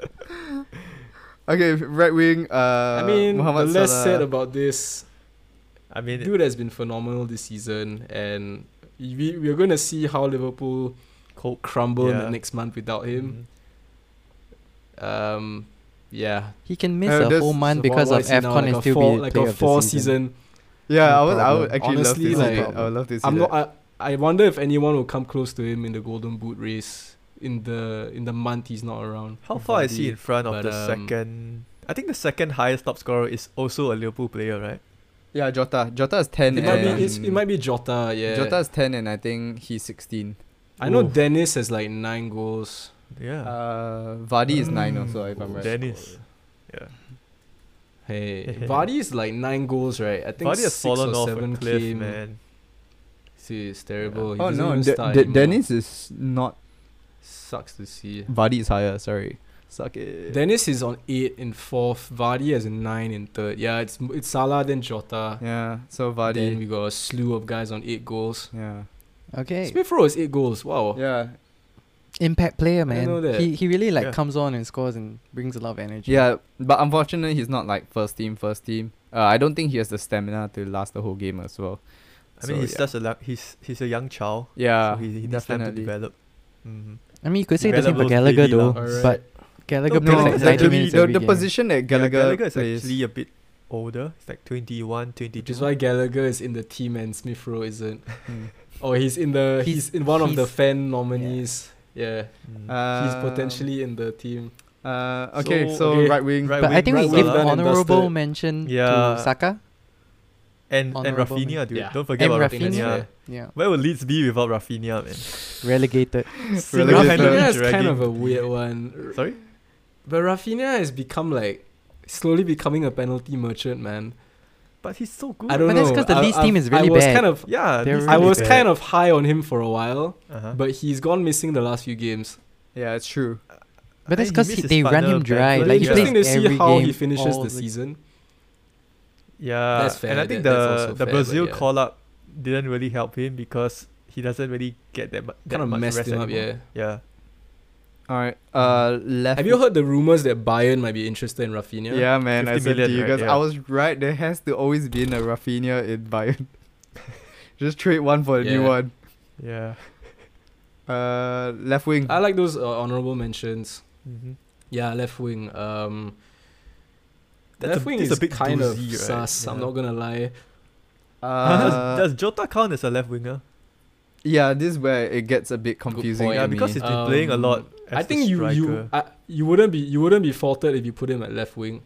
Okay, right wing. Uh, I mean, Muhammad the less Salah. said about this, I mean, dude has been phenomenal this season, and we we're gonna see how Liverpool Cope. crumble in the next month without him. Mhm. Um, yeah. He can miss Uh, a whole month because what of is he now, like and still four, be like player a four season. season. Yeah, I would. I would actually Honestly, love to see like, that. I would love to see I'm that. not. I, I wonder if anyone will come close to him in the Golden Boot race in the in the month he's not around. How far is he in front of but, the um, second? I think the second highest top scorer is also a Liverpool player, right? yeah, Jota. Jota is ten. It might be. It's, it might be Jota. Yeah. Jota is ten, and I think he's sixteen. I know Dennis has like nine goals. Yeah. Uh, Vardy is nine also, if I'm right. Dennis. Yeah. Hey, Vardy is like nine goals, right? I think Vardy has six fallen or off seven a cliff, came. man. See, it's terrible. He Oh no, even De- De- Dennis is not. sucks to see. Vardy is higher. Sorry. Suck it. Dennis is on eight in fourth. Vardy is a nine in third. Yeah, it's it's Salah then Jota. yeah. So Vardy. Then we got a slew of guys on eight goals. Yeah. Okay, Smith Rowe is eight goals. Wow. Yeah. impact player, I man. know that. He he really like Yeah. comes on and scores and brings a lot of energy. Yeah, but unfortunately, he's not like first team. First team. Uh, I don't think he has the stamina to last the whole game as well. I mean, So, he's yeah. just a la- he's he's a young child. Yeah, so he, he needs time to develop. Mm-hmm. I mean, you could say the same for Gallagher though, lungs. Alright. but Gallagher No, plays No, like it's the, the, minutes the, the game. position that Gallagher, Gallagher is plays. actually a bit older. It's like 21, 22. Which is why Gallagher is in the team and Smith Rowe isn't. Hmm. Oh, he's in the he's, He's- in one of the he's- fan nominees. Yeah, Mm. Uh, he's potentially in the team. Uh, okay, so, So, okay, right wing. right But I wing, think we give well honorable mention Yeah. to Saka and and honourable Rafinha, dude. Yeah. Don't forget and about think Rafinha. Yeah, Where would Leeds be without Rafinha, man? relegated. Single-handedly Rafinha is kind of a weird one. Sorry. But Rafinha has become like slowly becoming a penalty merchant, man. But he's so good. I don't But know. that's 'cause the Leeds I've- team is really I was bad. kind of Yeah, They're I was bad. kind of high on him for a while, Uh-huh. but he's gone missing the last few games. Yeah, it's true. But that's because they run him dry. Like he Yeah. Interesting plays to see every how game he finishes all the the- season. Yeah, That's fair, and I think that- the the fair, Brazil yeah. call up didn't really help him because he doesn't really get that, mu- that Kind of much messed rest him up, anymore. yeah. Yeah. All right. Uh, left. Have you heard the rumors that Bayern might be interested in Rafinha? Yeah, man. I 50 said to million, you right? guys, Yeah. I was right. There has to always be a Rafinha in Bayern. Just trade one for a new Yeah. one. Yeah. Uh, left wing. I like those uh, honorable mentions. Mm-hmm. Yeah, left wing. Um, That's left a- wing is a bit kind of right? sus. I'm Yeah. not gonna lie. Uh, does, does Jota count as a left winger? yeah, this is where it gets a bit confusing. point. Yeah, because me. he's been playing a Um, lot. As I the think you you striker. I, you wouldn't be you wouldn't be faulted if you put him at left wing.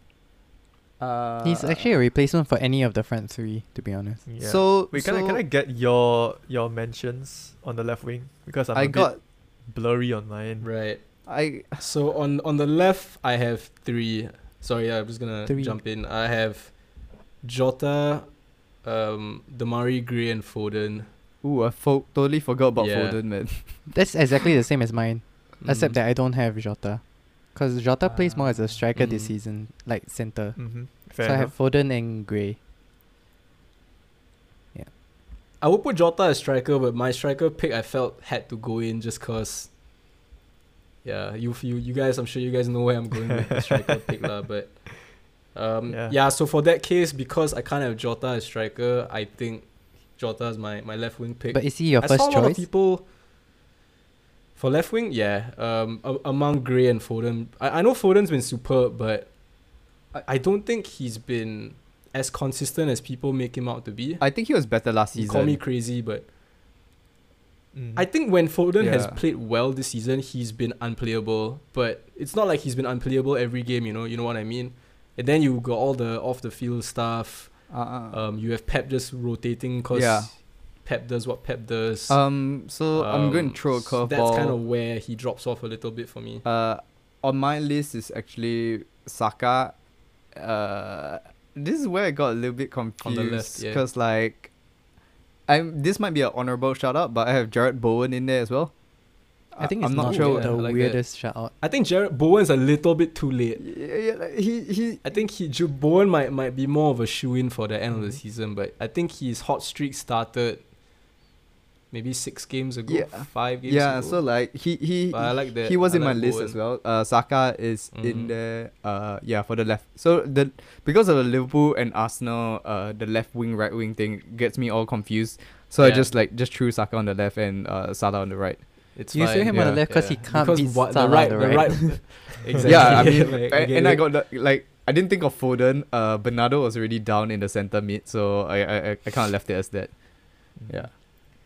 Uh, He's actually a replacement for any of the front three, to be honest. Yeah. So Wait, can I so can I get your your mentions on the left wing because I'm a I bit got blurry on mine. Right. I So on on the left, I have three. Sorry, I'm just gonna Three. jump in. I have Jota, um, Demarai Gray, and Foden. ooh I fo- totally forgot about Yeah. Foden man. That's exactly the same as mine, except Mm. that I don't have Jota. Because Jota plays more as a striker this Mm. season, like center. Mm-hmm. Fair so I have Foden and Gray. Yeah, I would put Jota as striker, but my striker pick I felt had to go in just cause. Yeah, you you you guys, I'm sure you guys know where I'm going with the striker pick lah. But um, Yeah. yeah. So for that case, because I can't have Jota as striker, I think Jota is my, my left wing pick. But is he your I first saw a lot of choice? people for left wing, yeah. Um, a- among Gray and Foden, I, I know Foden's been superb, but I, I don't think he's been as consistent as people make him out to be. I think he was better last You season. call me crazy, but Mm. I think when Foden has played well this season, he's been unplayable. But it's not like he's been unplayable every game. You know, you know what I mean. And then you got all the off the field stuff. Uh-uh. Um, you have Pep just rotating because Yeah. Pep does what Pep does. Um, so I'm going Um, to throw a so curveball. That's kind of where he drops off a little bit for me. Uh, on my list is actually Saka. Uh, this is where I got a little bit confused left, yeah. because like, I'm this might be an honorable shout out, but I have Jarrod Bowen in there as well. I think I'm it's not not, sure. yeah, the like that. weirdest shout out. I think Jarrod Bowen's a little bit too late. Yeah, yeah, like, he he. I think he Ju- Bowen might might be more of a shoe in for the end of the season, but I think his hot streak started maybe six games ago, Yeah. five games Yeah, ago. so like he he But I like that. he was I in my like list as well. Uh, Saka is in Mhm. there. Uh, yeah, for the left. So the because of the Liverpool and Arsenal, uh, the left wing right wing thing gets me all confused. So I just like just threw Saka on the left and uh, Salah on the right. It's You fine. threw him on the left because he can't because beat what, the right, on the the right. right. exactly. Yeah, I mean, Like, a- get and I got the, like I didn't think of Foden. Uh, Bernardo was already down in the center mid, so I I, I, I kind of left it as that. Mm. Yeah.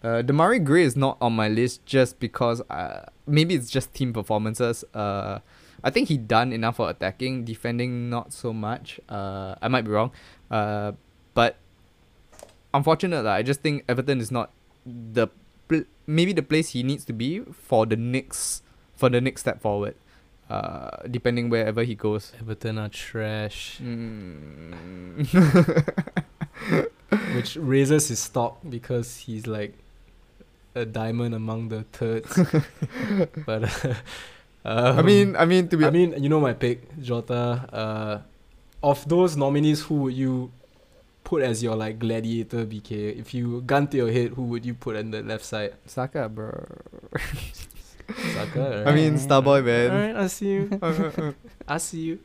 Uh, Demarai Gray is not on my list just because uh, maybe it's just team performances. Uh, I think he done enough for attacking, defending not so much. Uh, I might be wrong. Uh, but unfortunate, lah, I just think Everton is not the pl- maybe the place he needs to be for the next for the next step forward. Uh, depending wherever he goes. Everton are trash, Mm. which raises his stock because he's like a diamond among the thirds. but uh, I mean, I mean to be I mean, you know my pick, Jota. Uh, of those nominees, who would you put as your like gladiator BK? If you gun to your head, who would you put on the left side? Saka, bro. Saka. I mean, Alright. Starboy, man. Alright, I see you. I see you.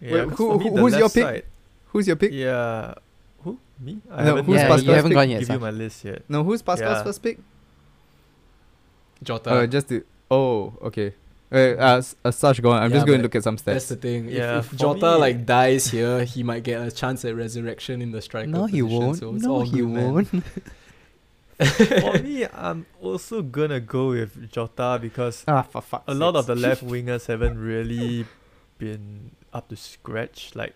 Yeah, Wait, 'cause who- who- who's your left pick? side- Who's your pick? Yeah. Who? Me? I No, haven't, who's yeah, Pascal's you haven't pick? gone yet. give you my list yet. No, who's Pascal's Yeah. first pick? Jota. Uh, just to. Oh, okay. Uh, uh, s- uh Sash, go on. I'm Yeah, just going to but look at some stats. That's the thing. Yeah, if, if Jota me- like dies here, he might get a chance at resurrection in the striker. No, he position, won't. So it's no, all he good, man. won't. for me, I'm also gonna go with Jota because Ah, for fuck's a lot of the left wingers haven't really been up to scratch. Like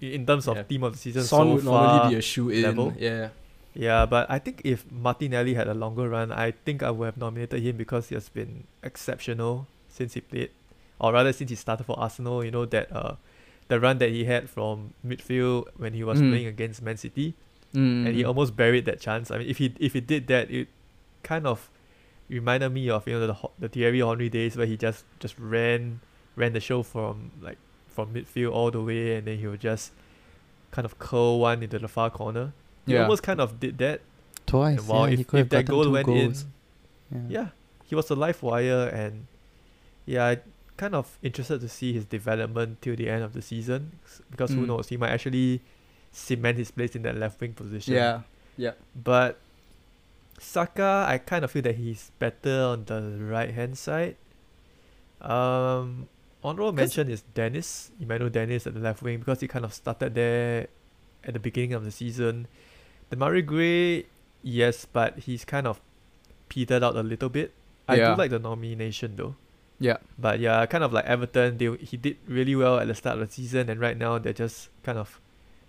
in terms of Yeah. team of the season Son so would far. normally be a shoe in. level. Yeah. Yeah, but I think if Martinelli had a longer run, I think I would have nominated him because he has been exceptional since he played, or rather since he started for Arsenal. You know that uh, the run that he had from midfield when he was Mm. playing against Man City, Mm. and he almost buried that chance. I mean, if he if he did that, it kind of reminded me of you know the the Thierry Henry days where he just just ran ran the show from like from midfield all the way, and then he would just kind of curl one into the far corner. He Yeah. almost kind of did that. Twice. And wow, yeah, if, he could if have that goal two went goals. in, yeah, he was a live wire, and yeah, I kind of interested to see his development till the end of the season s- because who Mm. knows, he might actually cement his place in that left wing position. Yeah. Yeah. But Saka, I kind of feel that he's better on the right hand side. Um, honorable mention is Dennis, Emmanuel Dennis at the left wing because he kind of started there at the beginning of the season. Demarai Gray, yes, but he's kind of petered out a little bit. I Yeah. do like the nomination though. Yeah. But yeah, kind of like Everton, they he did really well at the start of the season, and right now they're just kind of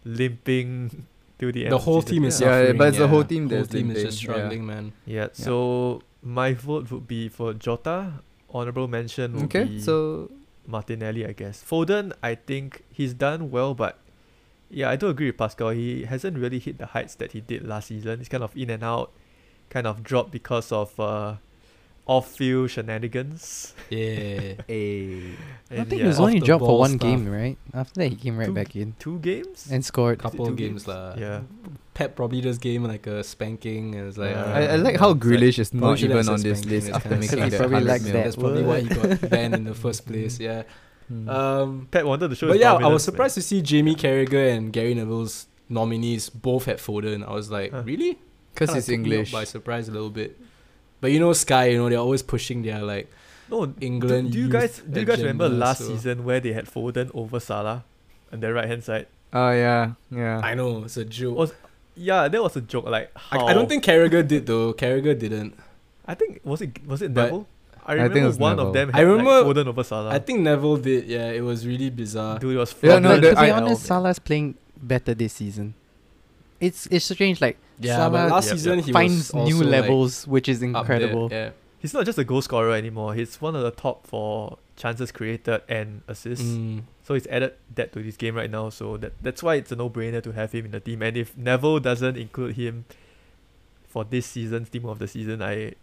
limping to the end. The whole season. team is Yeah, suffering. but it's the whole team Whole that's team is just limping, yeah. struggling, man. Yeah, Yeah. so my vote would be for Jota. Honorable mention would Okay, be so Martinelli, I guess. Foden, I think he's done well, but yeah, I do agree with Pascal. He hasn't really hit the heights that he did last season. He's kind of in and out, kind of dropped because of uh, off-field shenanigans. Yeah. a I And think yeah, he was only dropped for one stuff. game, right? After that, he came right Two- back in two games. and scored. Couple two of games? games lah. yeah, Pep probably just gave him like a spanking and it's like. Yeah. alright, I, I like how it's like- is not even on this list it's after making sad. that He probably likes that. That's probably why he got banned in the first place. Yeah. Hmm. Um. Pep wanted to show. But his yeah, I dominance, was man. surprised to see Jamie Carragher and Gary Neville's nominees both had Foden. I was like, Huh. really? Because kinda it's took me out English. by surprise a little bit. But you know, Sky, you know, they're always pushing their like No, do- England. Do, you guys do you guys remember last so- season where they had Foden over Salah on their right hand side? Oh yeah, yeah. I know it's a joke. Was- Yeah, that was a joke. Like I, how I don't think Carragher did though. Carragher didn't. I think was it was it But- Neville? I I think remember it was one Neville. of them I had remember- like Foden over Salah. I think Neville did. Yeah, it was really bizarre. Dude, it was Yeah, no, fraudulent the- to be I- honest, hell, Salah's playing better this season. It's it's strange. Like Yeah, but Salah last Yep, season yep. he finds was new also, like, levels, which is up there, incredible. Yeah. He's not just a goal scorer anymore. He's one of the top for chances created and assists. Mm. So he's added that to this game right now. So that that's why it's a no-brainer to have him in the team. And if Neville doesn't include him for this season's team of the season, I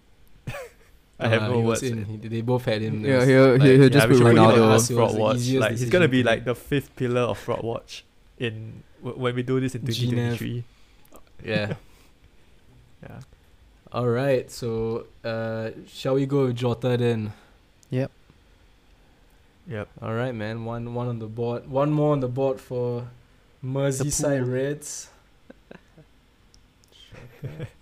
I have Uh, no words. in. He, they both had him. Yeah, he'll, like, he'll Yeah, just we put should put him on Ronaldo. Us, it was Fraud Watch. Like he's gonna be like the fifth pillar of Fraud Watch in w- when we do this in Genève. 2023. Yeah. Yeah. All right. So, uh, shall we go with Jota then? Yep. Yep. All right, man. One one on the board. One more on the board for Merseyside pool. Reds.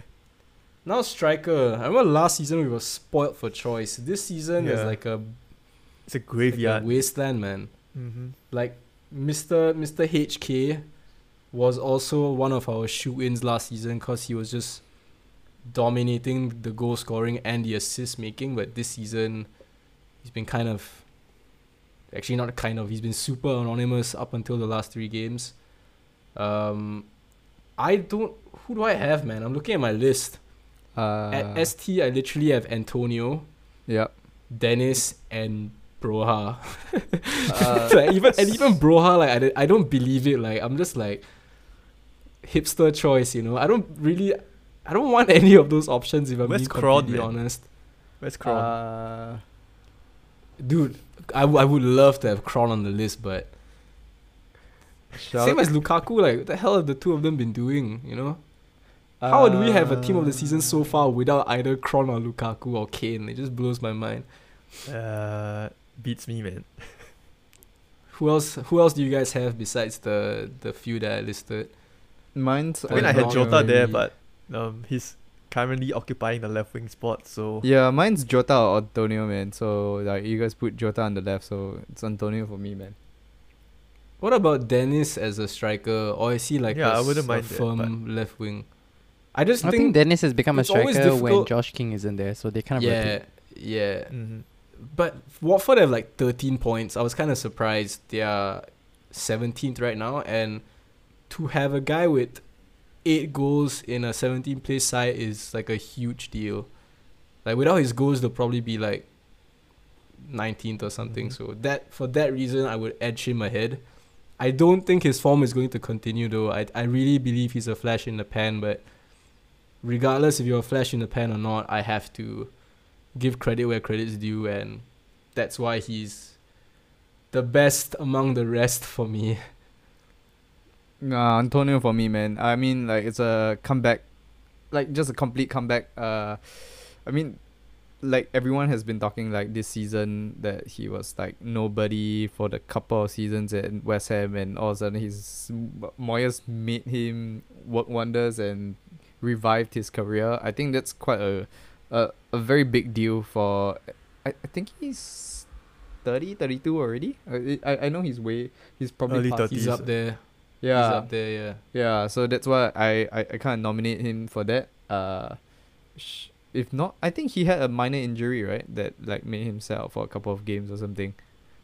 now striker. I remember last season we were spoiled for choice. This season is like a, It's a like a graveyard. wasteland, man. mm-hmm. Like Mr. Mr. HK was also one of our shoot-ins last season because he was just dominating the goal scoring and the assist making. But this season, he's been kind of actually not kind of he's been super anonymous up until the last three games. Um, I don't. Who do I have, man? I'm looking at my list. Uh, At ST, I literally have Antonio, yep. Dennis, and Broja. Uh, like even and even Broja, like I, don't- I don't believe it. Like I'm just like hipster choice, you know. I don't really, I don't want any of those options. If I'm Where's being completely man? honest, Where's Kron? Uh, dude, I, w- I would love to have Kron on the list, but shout- same as Lukaku. Like what the hell have the two of them been doing? You know, how do we have a team of the season so far without either Kron or Lukaku or Kane? It just blows my mind. Uh, beats me, man. Who else? Who else do you guys have besides the the few that I listed? Mine's. I mean, I had not Jota there, but um, he's currently occupying the left wing spot. So Yeah, mine's Jota or Antonio, man. So like you guys put Jota on the left, so it's Antonio for me, man. What about Dennis as a striker, or is he like Yeah, a, I wouldn't s- mind a that, firm left wing? I just I think, think Dennis has become a striker when Josh King isn't there, so they kind of yeah, rotate. yeah. Mhm. But Watford have like 13 points. I was kind of surprised. They are 17th right now, and to have a guy with eight goals in a 17 place side is like a huge deal. Like without his goals, they'll probably be like 19th or something. Mhm. So that for that reason, I would edge him ahead. I don't think his form is going to continue though. I I really believe he's a flash in the pan, but regardless if you're a flash in the pan or not, I have to give credit where credit's due, and that's why he's the best among the rest for me. Nah, Antonio for me, man. I mean, like it's a comeback, like just a complete comeback. Uh, I mean, like everyone has been talking like this season that he was like nobody for the couple of seasons at West Ham, and all of a sudden he's Moyes made him work wonders and revived his career. I think that's quite a a, a very big deal for. I, I think he's 30, 32 already. I, I I know he's way he's probably Early past- 30s. He's up there. Yeah, He's up there. Yeah. yeah, so that's why I, I, I kind of nominate him for that. Uh, sh- if not, I think he had a minor injury, right? That like made him set out for a couple of games or something.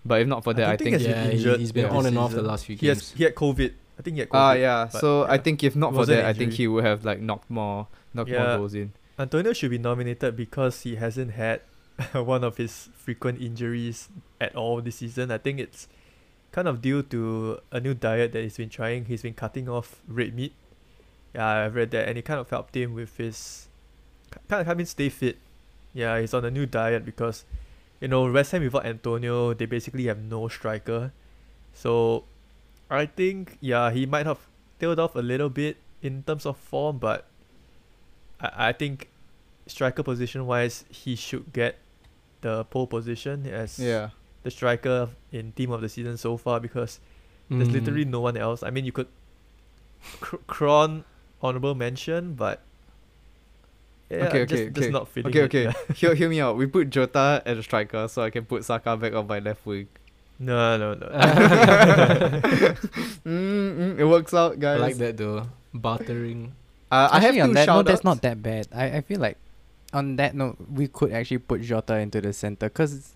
But if not for that, don't I think think. he has Yeah, been he, injured he's been yeah. on and off the last few He has he had COVID. I think he had COVID. Ah, yeah. So I think if not for that, I think he would have like knocked more, knocked more goals in. Antonio should be nominated because he hasn't had one of his frequent injuries at all this season. I think it's kind of due to a new diet that he's been trying. He's been cutting off red meat. Yeah, I've read that, and it kind of helped him with his kind of helped him stay fit. Yeah, he's on a new diet because, you know, West Ham without Antonio, they basically have no striker. So, I think yeah, he might have tailed off a little bit in terms of form, but I I think striker position wise, he should get the pole position as Yeah. the striker in team of the season so far because there's Mm. literally no one else. I mean, you could Cr- Kron honorable mention, but Yeah, okay, just, okay, just okay. not fitting Okay, it, okay. yeah. hear, hear me out. We put Jota as a striker, so I can put Saka back on my left wing. No, no, no. mm, mm, it works out, guys. I like that though. Bartering. Uh, I have Actually, on two that note, that's not that bad. I, I feel like on that note, we could actually put Jota into the center because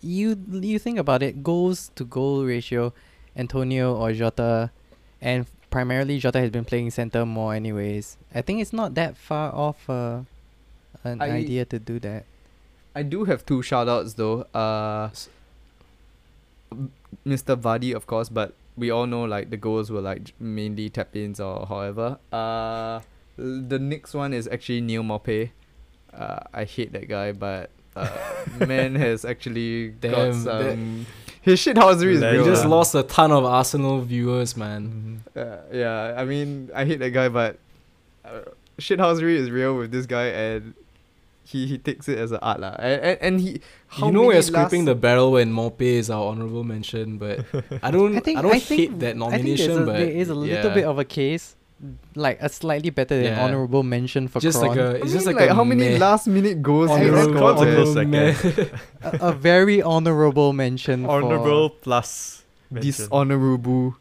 you you think about it, goals to goal ratio, Antonio or Jota, and primarily Jota has been playing center more anyways. I think it's not that far off uh, an I- idea to do that. I do have two shout outs though. Uh, m- Mr. Vardy, of course, but we all know like the goals were like mainly tap ins or however. Uh, the next one is actually Neal Maupay. Uh, I hate that guy, but uh, man has actually got Damn, that- some. His shithousery is real. just lah. lost a ton of Arsenal viewers, man. Uh, yeah, I mean, I hate that guy, but uh, shithousery is real with this guy, and he, he takes it as an art lah. And, and and he, how you know we're scraping the barrel when Mope is our honorable mention, but I don't. I, I think don't I hate think, that I think nomination, there's a, but there is a little yeah. bit of a case, like a slightly better than Yeah. honorable mention for just Kron. like a. I It's mean, just like, like, a how many meh. last minute goals he Honorable- has Kron's a scored? second. a, a very honorable mention. for- Honorable plus mention. Dishonorable.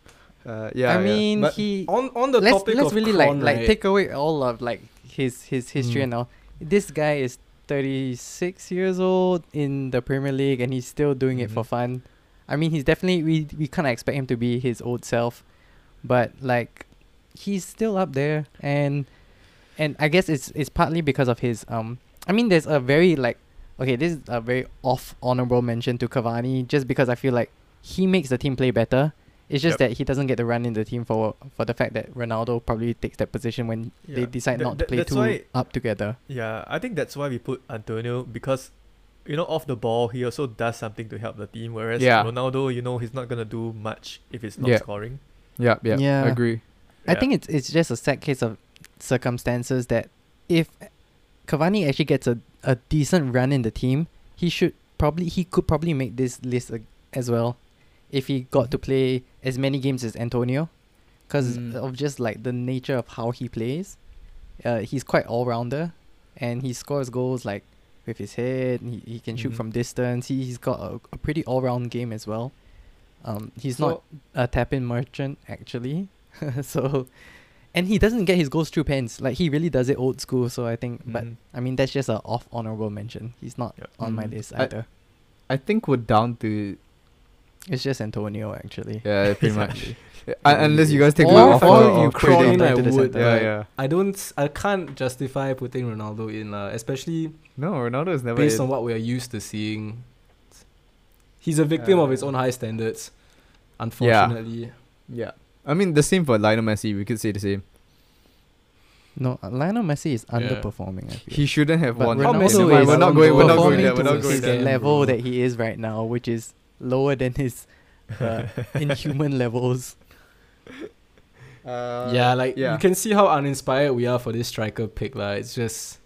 Uh, yeah, I mean, But he on on the let's topic let's of really Kron, like like take away all of like his his history Mm. and all. This guy is 36 years old in the Premier League and he's still doing it for Mhm. fun. I mean, he's definitely we we kind of expect him to be his old self, but like he's still up there and and I guess it's it's partly because of his um I mean there's a very like okay, this is a very off honorable mention to Cavani just because I feel like he makes the team play better. It's just Yep. that he doesn't get the run in the team for for the fact that Ronaldo probably takes that position when they decide Tha- not to play two why- up together. Yeah, I think that's why we put Antonio because, you know, off the ball he also does something to help the team. Whereas Yeah. Ronaldo, you know, he's not gonna do much if it's not Yeah. scoring. yeah, yeah, Yeah. I agree. I think it's it's just a sad case of circumstances that if Cavani actually gets a, a decent run in the team, he should probably he could probably make this list ag- as well, if he got to play as many games as Antonio, because Mm. of just like the nature of how he plays. Uh, he's quite all rounder, and he scores goals like with his head. He, he can shoot Mhm. from distance. He he's got a, a pretty all round game as well. Um, he's So- not a tap in merchant actually. so, and he doesn't get his goals through pens. Like he really does it old school. So I think, but Mhm. I mean that's just an off honorable mention. He's not Yep. on my Mm. list I- either. I think we're down to it's just Antonio actually. yeah, pretty much. Exactly. Uh, unless you guys take Or- me off or of- you of put it trading. Kron, I would. Yeah, but yeah. I don't. s- I can't justify putting Ronaldo in, uh, especially No, Ronaldo is never based in. on what we are used to seeing. He's a victim of his Uh, own high standards, unfortunately. Yeah, I mean the same for Lionel Messi. We could say the same. No, uh, Lionel Messi is Yeah. underperforming. I feel. He shouldn't have But won. How Ronaldo Messi Never mind, is we're not going. We're not going there. We're to not going there. level bro. that he is right now, which is lower than his uh, inhuman levels. Uh, yeah, like yeah. you can see how uninspired we are for this striker pick, lah. It's just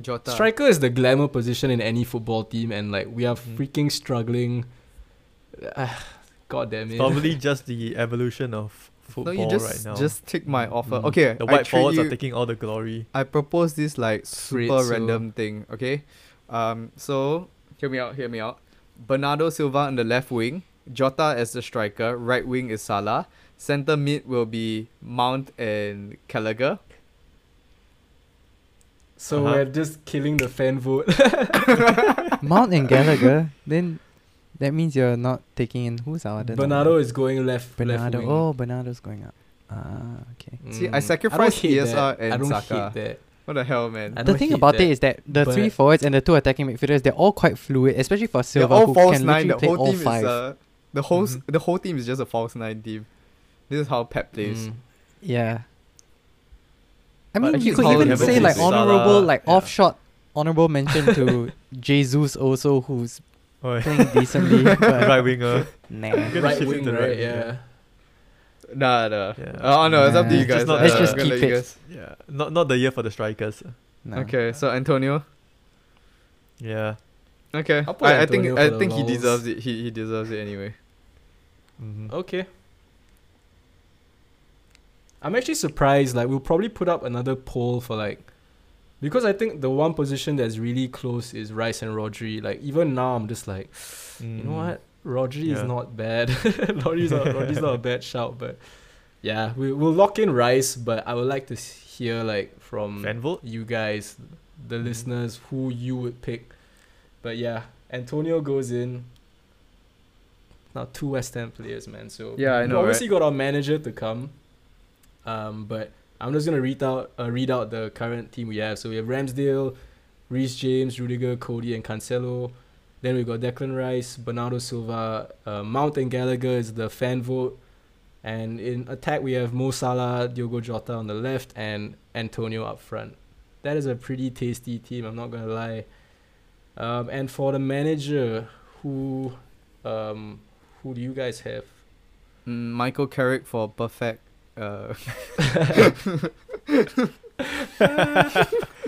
Jota. striker is the glamour position in any football team, and like we are Mhm. freaking struggling. God damn it! Probably just the evolution of No, football you just right now. just take my offer. Mm. Okay, the white treat forwards you, are taking all the glory. I propose this like super Fritzo. random thing. Okay, um, so hear me out. Hear me out. Bernardo Silva on the left wing, Jota as the striker. Right wing is Salah. Center mid will be Mount and Gallagher. so Uh-huh. we're just killing the fan vote. Mount and Gallagher. Then that means you're not taking in who's our other. Bernardo number? is going left. Bernardo. Left wing. Oh, Bernardo's going up. Ah, okay. See, I Mm, sacrificed don't hate ESR that. and I don't Saka. hate that. What the hell, man? I the thing about that, it is that the three forwards and the two attacking midfielders, they're all quite fluid, especially for They're Silva, all who false can nine. literally The play whole all team five. is uh, the whole s- Mhm. the whole team is just a false nine team. This is how Pep plays. Mm. yeah. I mean, actually you could even haven't say like honorable, like yeah. off shot, honorable mention to Jesus also, who's Oh, yeah. playing decently. but right winger. Nah. Gonna Right shift wing, into right? right, Yeah. Nah, nah. Yeah. Oh no, it's up to you guys. Just not- Uh, Let's just keep it. Yeah, not not the year for the strikers. nah. Okay, so Antonio. Yeah. Okay, I'll put I, I think I for the think he deserves it. He he deserves it anyway. hmm Okay. I'm actually surprised. Like we'll probably put up another poll for like because I think the one position that's really close is Rice and Rodri. Like even now, I'm just like, you know Mm. what? Rodri is not bad. Rodri's not Rodri's not a bad shout, but yeah, we we'll lock in Rice. But I would like to hear like from Fan vote? you guys, the Mhm. listeners, who you would pick. But yeah, Antonio goes in. Now two West Ham players, man. So Yeah, I we know, Obviously, got our manager to come. Um, but I'm just gonna read out uh, read out the current team we have. So we have Ramsdale, Reece James, Rudiger, Coady, and Cancelo. Then we got Declan Rice, Bernardo Silva, uh, Mount and Gallagher is the fan vote. And in attack, we have Mo Salah, Diogo Jota on the left, and Antonio up front. That is a pretty tasty team, I'm not going to lie. Um, and for the manager, who um, who do you guys have? Mm, Michael Carrick for perfect. Uh,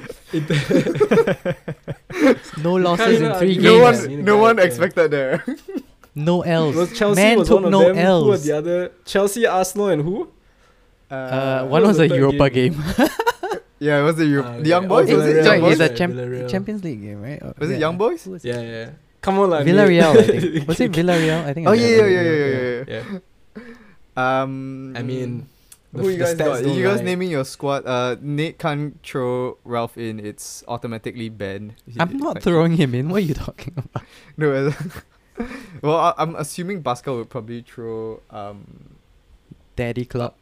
No losses Kinda in three You no games. one, no one it, yeah. expected there. No L's. Well, Chelsea Man was took one of no them. Who were L's. the other? Chelsea, Arsenal, and who? Uh, who one was was a third Europa game? game. yeah, it was the, Euro- Ah, the Young. Boys. Oh, was it Villarreal, Sorry, Young it's Boys? a champ- Champions League game, right? Or- Was it. Young Boys? Who? Yeah, yeah. Come on, like Villarreal, I think. Was it Villarreal? I think. Oh it was yeah, yeah, yeah, yeah, yeah, yeah. Um, I mean, the, who you the guys stats got? You guys lie. naming your squad? Uh, Nate can't throw Ralf in. It's automatically banned. I'm not like- throwing him in. What are you talking about? No. well, I, I'm assuming Pascal would probably throw. Um, Daddy Club.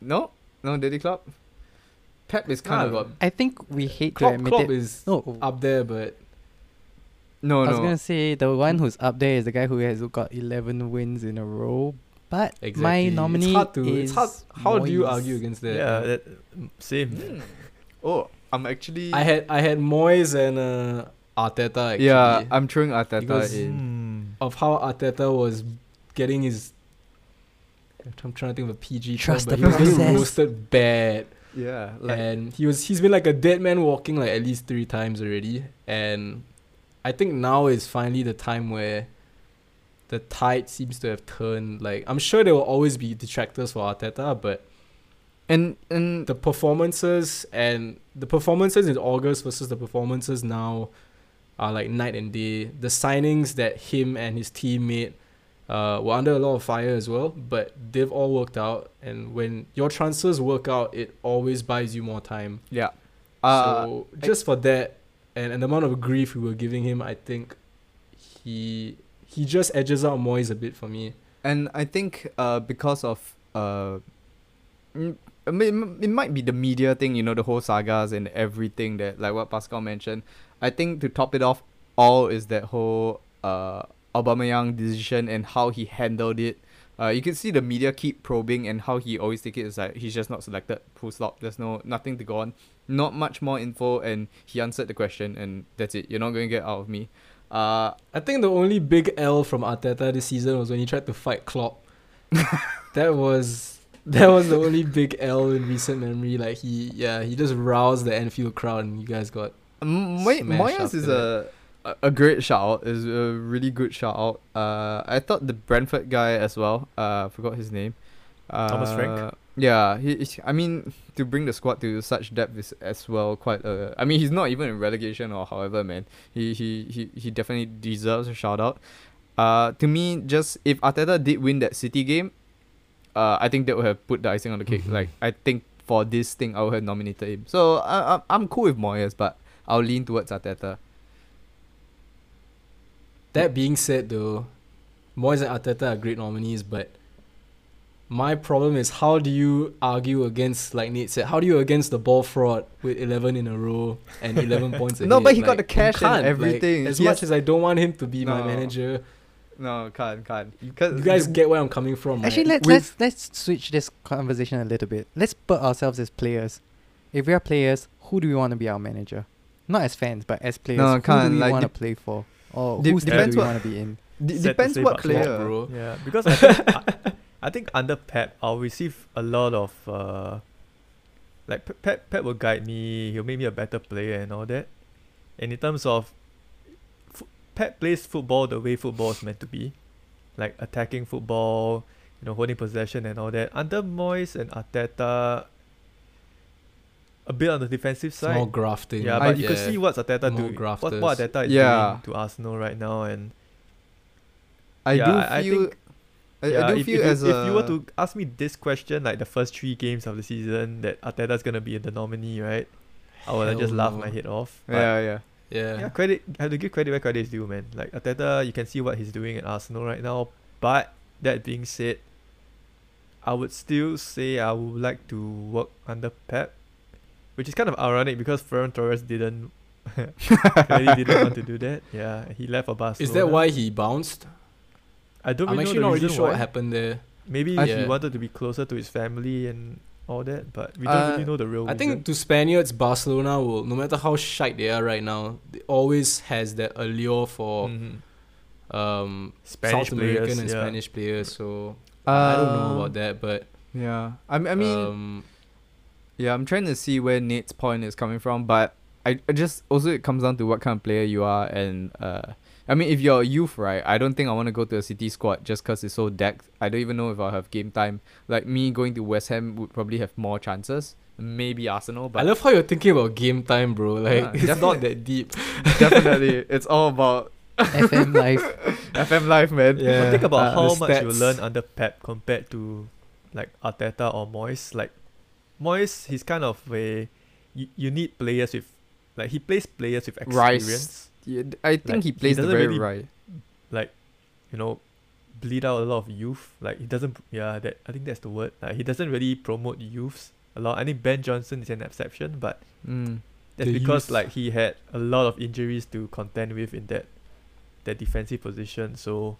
no, no, Daddy Club. Pep is kind Nah, of a I think we hate to Klopp, admit Klopp it. is No, up there, but no, I was no. gonna say the one who's up there is the guy who has got 11 wins in a row. But exactly. my nominee it's hard to. is It's hard. How do you argue against that? Yeah, that, mm, same. Hmm. Oh, I'm actually. I had I had Moyes and uh, Arteta actually. yeah, I'm throwing Arteta Because- in. Mm. of how Arteta was getting his. I'm trying to think of a PG term, but the he was getting process. roasted bad, Yeah, like and he was he's been like a dead man walking like at least three times already, and I think now is finally the time where the tide seems to have turned. Like I'm sure there will always be detractors for Arteta, but and and the performances and the performances in August versus the performances now are like night and day. The signings that him and his team made uh, were under a lot of fire as well, but they've all worked out. And when your transfers work out, it always buys you more time. yeah. Uh, so just for that and, and the amount of grief we were giving him, I think he he just edges out Moyes a bit for me. and I think uh because of uh I mean, it might be the media thing, you know, the whole sagas and everything that like what Pascal mentioned. I think to top it off all is that whole uh Aubameyang decision and how he handled it. Uh, you can see the media keep probing and how he always take it is like he's just not selected. Full stop. There's no nothing to go on. Not much more info, and he answered the question, and that's it. You're not going to get out of me. Uh, I think the only big L from Arteta this season was when he tried to fight Klopp. that was that was the only big L in recent memory. Like he, yeah, he just roused the Anfield crowd, and you guys got M- Moy- Moyes is a a- great shout. Is a really good shout out. Uh, I thought the Brentford guy as well. Uh, forgot his name. Uh, Thomas Frank? Yeah, he. he- I mean, to bring the squad to such depth is as well quite. Uh, I mean, he's not even in relegation or however, man. He he he he definitely deserves a shout out. Uh, to me, just if Arteta did win that City game, uh, I think that would have put the icing on the cake. Mhm. Like I think for this thing, I would have nominated him. So I, I I'm cool with Moyes, but I'll lean towards Arteta. That being said, though, Moyes and Arteta are great nominees, but my problem is how do you argue against, like Nate said, how do you against the ball fraud with 11 in a row and 11 points ahead? No, but he got the cash and can't, like, everything. as He much has- as I don't want him to be my manager, No, can't, can't. you guys get where I'm coming from, right? Actually, let's With- let's let's switch this conversation a little bit. Let's put ourselves as players. If we are players, who do we want to be our manager? Not as fans, but as players. No, who can't, do we like, want to dep- play for? Or de- whose team depends do we what- want to be in? D- depends what player. bro. Yeah, because I think I, I think under Pep, I'll receive a lot of uh, like Pe- Pep. Pep will guide me. He'll make me a better player and all that. And in terms of, fo- Pep plays football the way football is meant to be, like attacking football, you know, holding possession and all that. Under Moyes and Arteta, a bit on the defensive It's more grafting. Yeah, I- but you can see what's Arteta More doing. What, what grafters. Arteta is Yeah. doing to Arsenal right now, and I Yeah, do I- I think- I, yeah, I do if, feel if, you, as if you were to ask me this question, like the first three games of the season, that Arteta's gonna be in the nominee, right? I would have just laugh no. my head off. But yeah, yeah. Yeah. yeah, credit. I have to give credit where credit is due, man. Like Arteta, you can see what he's doing at Arsenal right now. But that being said, I would still say I would like to work under Pep, which is kind of ironic because Ferran Torres didn't. clearly didn't want to do that. Yeah, he left for Barcelona. Is that why he bounced? I don't I'm really actually know not the really reason sure why. what happened there. Maybe I- he Yeah. wanted to be closer to his family and all that, but we don't Uh, really know the real I reason. think to Spaniards, Barcelona will, no matter how shite they are right now, they always has that allure for Mhm. um, Spanish South American players, and yeah. Spanish players. So I don't know Uh, about that, but Yeah, I, I mean, um, yeah, I'm trying to see where Nate's point is coming from, but I, I just also it comes down to what kind of player you are, and uh, I mean, if you're a youth, right, I don't think I want to go to a City squad just because it's so decked. I don't even know if I'll have game time. Like me going to West Ham would probably have more chances. Maybe Arsenal, but I love how you're thinking about game time, bro. Like Yeah, it's not that deep. definitely it's all about FM life. FM life, man. Yeah. But think about uh, how much you stats. learn under Pep compared to like Arteta or Moyes. Like Moyes, he's kind of a you, you need players with like he plays players with Rice. Experience. Yeah, d- I think Like, he he plays the doesn't very really- right. Like, you know, bleed out a lot of youth. Like he doesn't yeah, that I think that's the word. Like he doesn't really promote youths a lot. I think Ben Johnson is an exception, but Mm. that's The because youth. like he had a lot of injuries to contend with in that that defensive position. So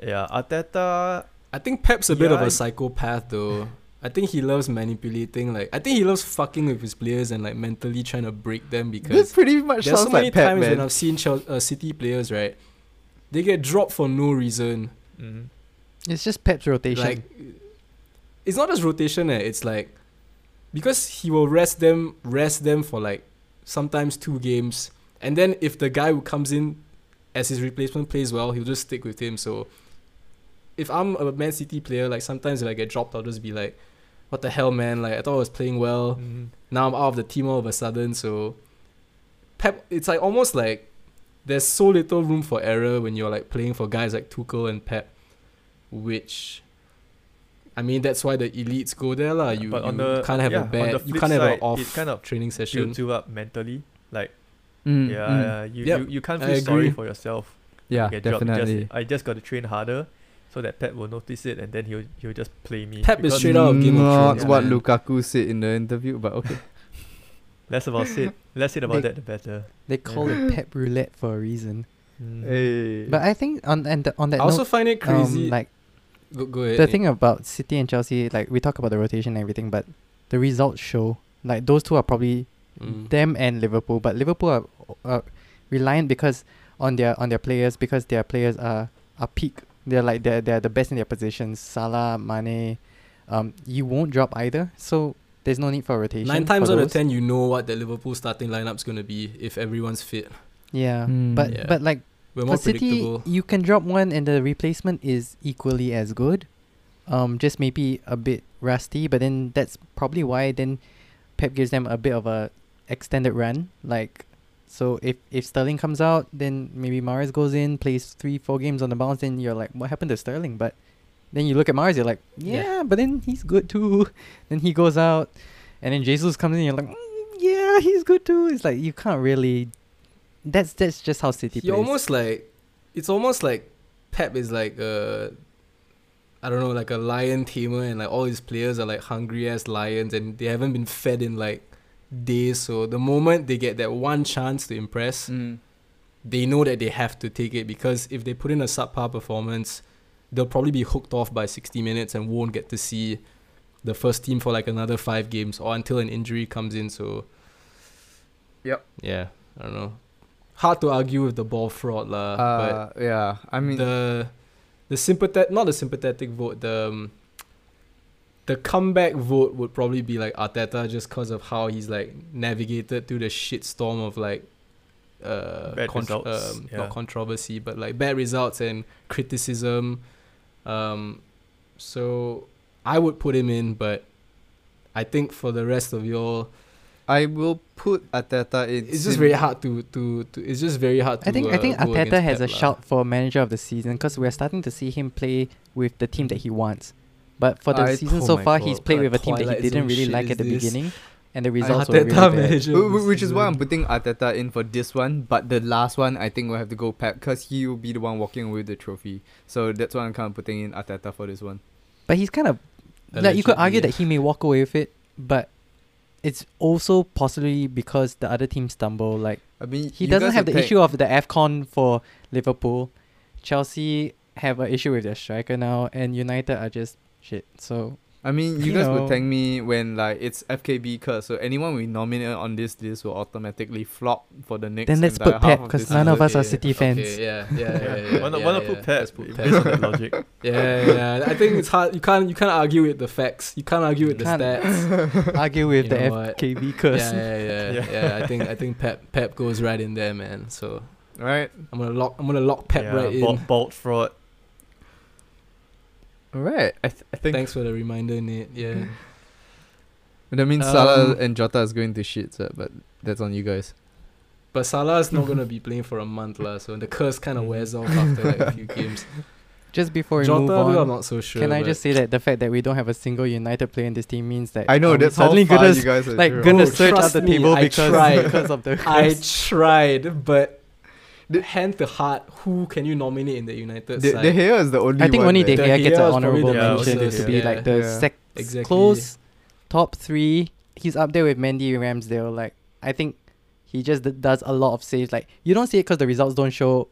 yeah, Arteta I think Pep's a bit of a psychopath though. I think he loves manipulating. Like I think he loves fucking with his players and like mentally trying to break them That because pretty much there's sounds so many like times man. when I've seen Chel- uh, City players right, they get dropped for no reason. mm, It's just Pep's rotation. Like it's not just rotation. Eh. It's like because he will rest them, rest them for like sometimes two games, and then if the guy who comes in as his replacement plays well, he'll just stick with him. So if I'm a Man City player, like sometimes if I get dropped, I'll just be like, "What the hell, man? Like I thought I was playing well. mm, Now I'm out of the team all of a sudden." So Pep, it's like almost like there's so little room for error when you're like playing for guys like Tuchel and Pep, which. I mean that's why the elites go there lah. You, but you on the- can't have yeah, a bad, you can't have side, an off it kind of training session. builds you up mentally. Like Mm, yeah, mm. yeah, you, Yep, you you can't feel sorry for yourself. yeah, You you just- definitely. I just got to train harder, so that Pep will notice it, and then he'll he'll just play me. Pep is straight out of Game of Thrones, what man. Lukaku said in the interview, but okay. Less about it, less it about They- that, the better. they call it Pep roulette for a reason. Mm. hey. But I think on and the, on that I also note, find it um, crazy. like go, go ahead. the Nick. thing about City and Chelsea, like we talk about the rotation and everything, but the results show like those two are probably Mm. them and Liverpool, but Liverpool are uh, reliant because on their on their players because their players are are peak. They're like they're they're the best in their positions. Salah, Mane, um, you won't drop either. So there's no need for rotation. Nine times out of ten, you know what the Liverpool starting lineup's gonna be if everyone's fit. Yeah, Hmm. but Yeah. but like We're for City, you can drop one and the replacement is equally as good. Um, just maybe a bit rusty, but then that's probably why then Pep gives them a bit of a extended run. Like, so if if Sterling comes out, then maybe Mahrez goes in, plays three four games on the bounce. Then you're like, what happened to Sterling? But then you look at Mahrez, you're like, yeah, Yeah. but then he's good too. then he goes out, and then Jesus comes in, you're like, mm, yeah, he's good too. It's like you can't really. That's that's just how City He plays. almost like it's almost like Pep is like a I don't know, like a lion tamer and like all his players are like hungry ass lions and they haven't been fed in like days. So the moment they get that one chance to impress, Mm. they know that they have to take it because if they put in a subpar performance, they'll probably be hooked off by 60 minutes and won't get to see the first team for like another five games or until an injury comes in. So, Yep. Yeah, I don't know. Hard to argue with the ball fraud, lah. Uh, yeah, I mean, the the sympathetic, not the sympathetic vote, the um, the comeback vote would probably be like Arteta just because of how he's like navigated through the shit storm of like uh Bad contro- results, um, yeah. not controversy but like bad results and criticism um so I would put him in but I think for the rest of y'all I will put Arteta in. It's just very hard to, to, to it's just very hard to I think I uh, think go Arteta against has a Pep lah. shout for manager of the season because we're starting to see him play with the team that he wants. But for the I- season oh so my far, he's played with a team that he didn't really like at the this? beginning, and the results were really Arteta bad. manager. Wh- of wh- the Which is why I'm putting Arteta in for this one, but the last one I think we'll have to go Pep because he will be the one walking away with the trophy. So that's why I'm kind of putting in Arteta for this one. But he's kind of like you could argue Allegedly. that he may walk away with it, but it's also possibly because the other team stumble. Like I mean, he doesn't have the take- issue of the Afcon for Liverpool. Chelsea have an issue with their striker now, and United are just shit. So I mean, you, you guys know. would thank me when like it's FKB curse, so anyone we nominate on this list will automatically flop for the next. Then let's put half Pep, of 'cause this none of season. us are City fans. Okay, yeah, yeah, yeah. Yeah. yeah, why not, yeah, why not yeah. put Pep? Let's put based Pep. on that logic. Yeah, yeah. I think it's hard. You can't you can't argue with the facts. You can't argue with the Can't stats. argue with You the know what? FKB yeah, curse. yeah, yeah, Yeah. yeah, I think I think Pep Pep goes right in there, man. So Right. I'm gonna lock I'm gonna lock Pep yeah, right in. Bolt, bolt fraud. All right. I, th- I think Thanks for the reminder, Nate. Yeah. that means Salah Um, and Jota is going to shit, so, but that's on you guys. But Salah's not gonna be playing for a month, lah. So the curse kind of wears off after like a few games. Just before we Jota, move though, I'm not so sure. can I just say that the fact that we don't have a single United player in this team means that I know are we that's how suddenly far gonna you guys are. like sure. gonna Bro, search out the me, table I because tried. because of the Curse. I tried, but The- hand to heart, who can you nominate in the United De, side? De Gea is the only one. I think one. only man. De De Gea Gea gets is an honorable mention closest, to be yeah. like the Yeah. sec exactly. close top three. He's up there with Mendy Ramsdale. Like I think he just d- does a lot of saves. Like you don't see it because the results don't show,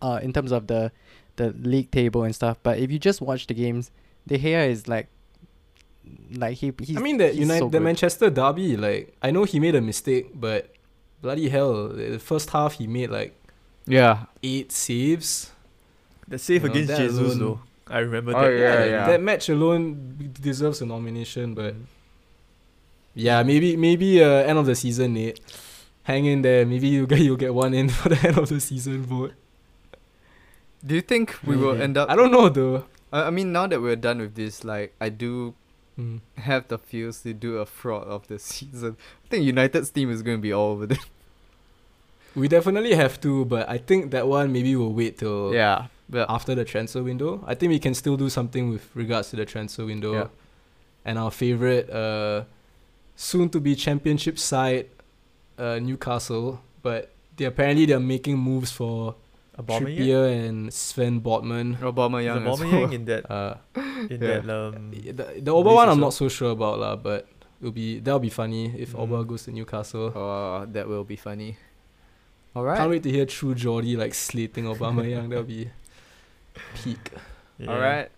uh, in terms of the the league table and stuff. But if you just watch the games, De Gea is like, like he he's. I mean, the he's United, so the. Manchester derby. Like, I know he made a mistake, but bloody hell, the first half he made like Yeah. eight saves. The save You against that Jesus alone- though. I remember Oh, that. yeah, yeah. That match alone deserves a nomination, but yeah, maybe maybe uh, end of the season, Nate. Hang in there. Maybe you get you'll get one in for the end of the season vote. Do you think we will end up? I don't know though. I, I mean, now that we're done with this, like, I do Mm. have the feels to do a fraud of the season. I think United's team is going to be all over this. We definitely have to, but I think that one maybe we'll wait till Yeah. But after the transfer window. I think we can still do something with regards to the transfer window. Yeah. And our favorite uh soon to be championship side, uh Newcastle. But they apparently they're making moves for Aubameyang. Trippier and Sven Botman. Obama Is Young as Aubameyang well. in that Uh in Yeah. that um the the Oba one I'm not so sure about lah, but it'll be that'll be funny if Mhm. Oba goes to Newcastle. Oh, that will be funny. All Can't wait to hear True Geordie like slating Aubameyang. That'll be peak. yeah. All right.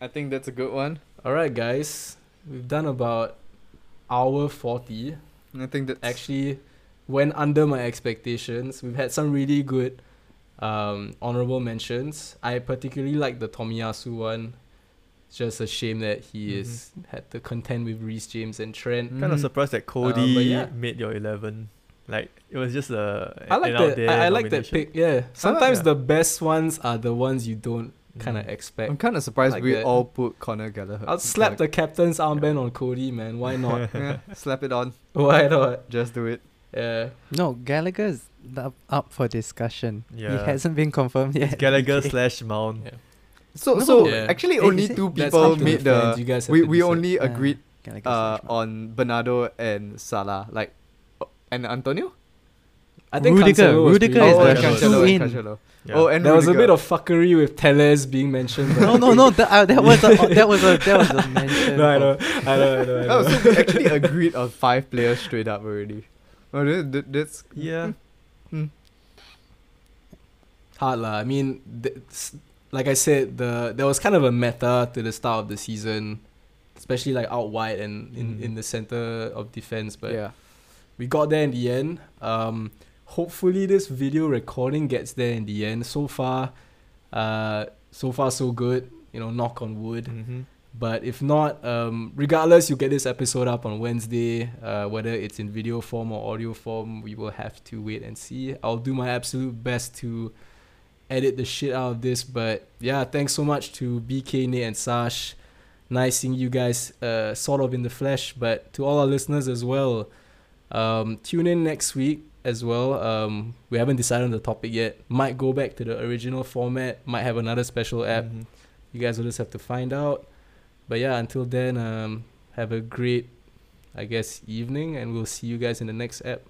I think that's a good one. All right, guys, we've done about hour forty. I think that Actually, went under my expectations. We've had some really good um, honorable mentions. I particularly like the Tomiyasu one. It's just a shame that he Mhm. is had to contend with Reece James and Trent. Kind of Mhm. surprised that Coady Uh, yeah. made your eleven. Like it was just a I like an that. I, I like that pick. Yeah, sometimes yeah. the best ones are the ones you don't kind of Mm. expect. I'm kind of surprised Like we that. all put Conor Gallagher. I'll slap the captain's armband on Coady, man. Why not? yeah, slap it on. Why not? Just do it. Yeah. No, Gallagher is up, up for discussion. Yeah. He hasn't been confirmed It's yet. Gallagher slash Mount. Yeah. So No, so Yeah. actually Hey, only two people made fans. the. You guys We we only agreed Gallagher uh on Bernardo and Salah like, uh, and Antonio. I think Rudiger- Cancelo was Rudiger is oh, the and Cancelo, and in. Cancelo. Yeah. Oh, and There was a bit of fuckery with Telles being mentioned. no, no, no. That, uh, that was a that was a that was a mention. no, I know, I know, I know. I know. Oh, so we actually agreed on five players straight up already. Oh, that, that, that's Yeah. hard lah. I mean, th- like I said, the there was kind of a meta to the start of the season, especially like out wide and in, Mm. in the center of defense. But yeah. we got there in the end. Um, hopefully this video recording gets there in the end. So far, uh, so far so good. You know, knock on wood. Mm-hmm. But if not, um, regardless, you get this episode up on Wednesday. Uh, whether it's in video form or audio form, we will have to wait and see. I'll do my absolute best to edit the shit out of this. But yeah, thanks so much to BK, Nate, and Sash. Nice seeing you guys uh, sort of in the flesh. But to all our listeners as well, Um, tune in next week as well. Um, we haven't decided on the topic yet. Might go back to the original format. Might have another special app. Mhm. You guys will just have to find out. But yeah, until then, um, have a great, I guess, evening, and we'll see you guys in the next app.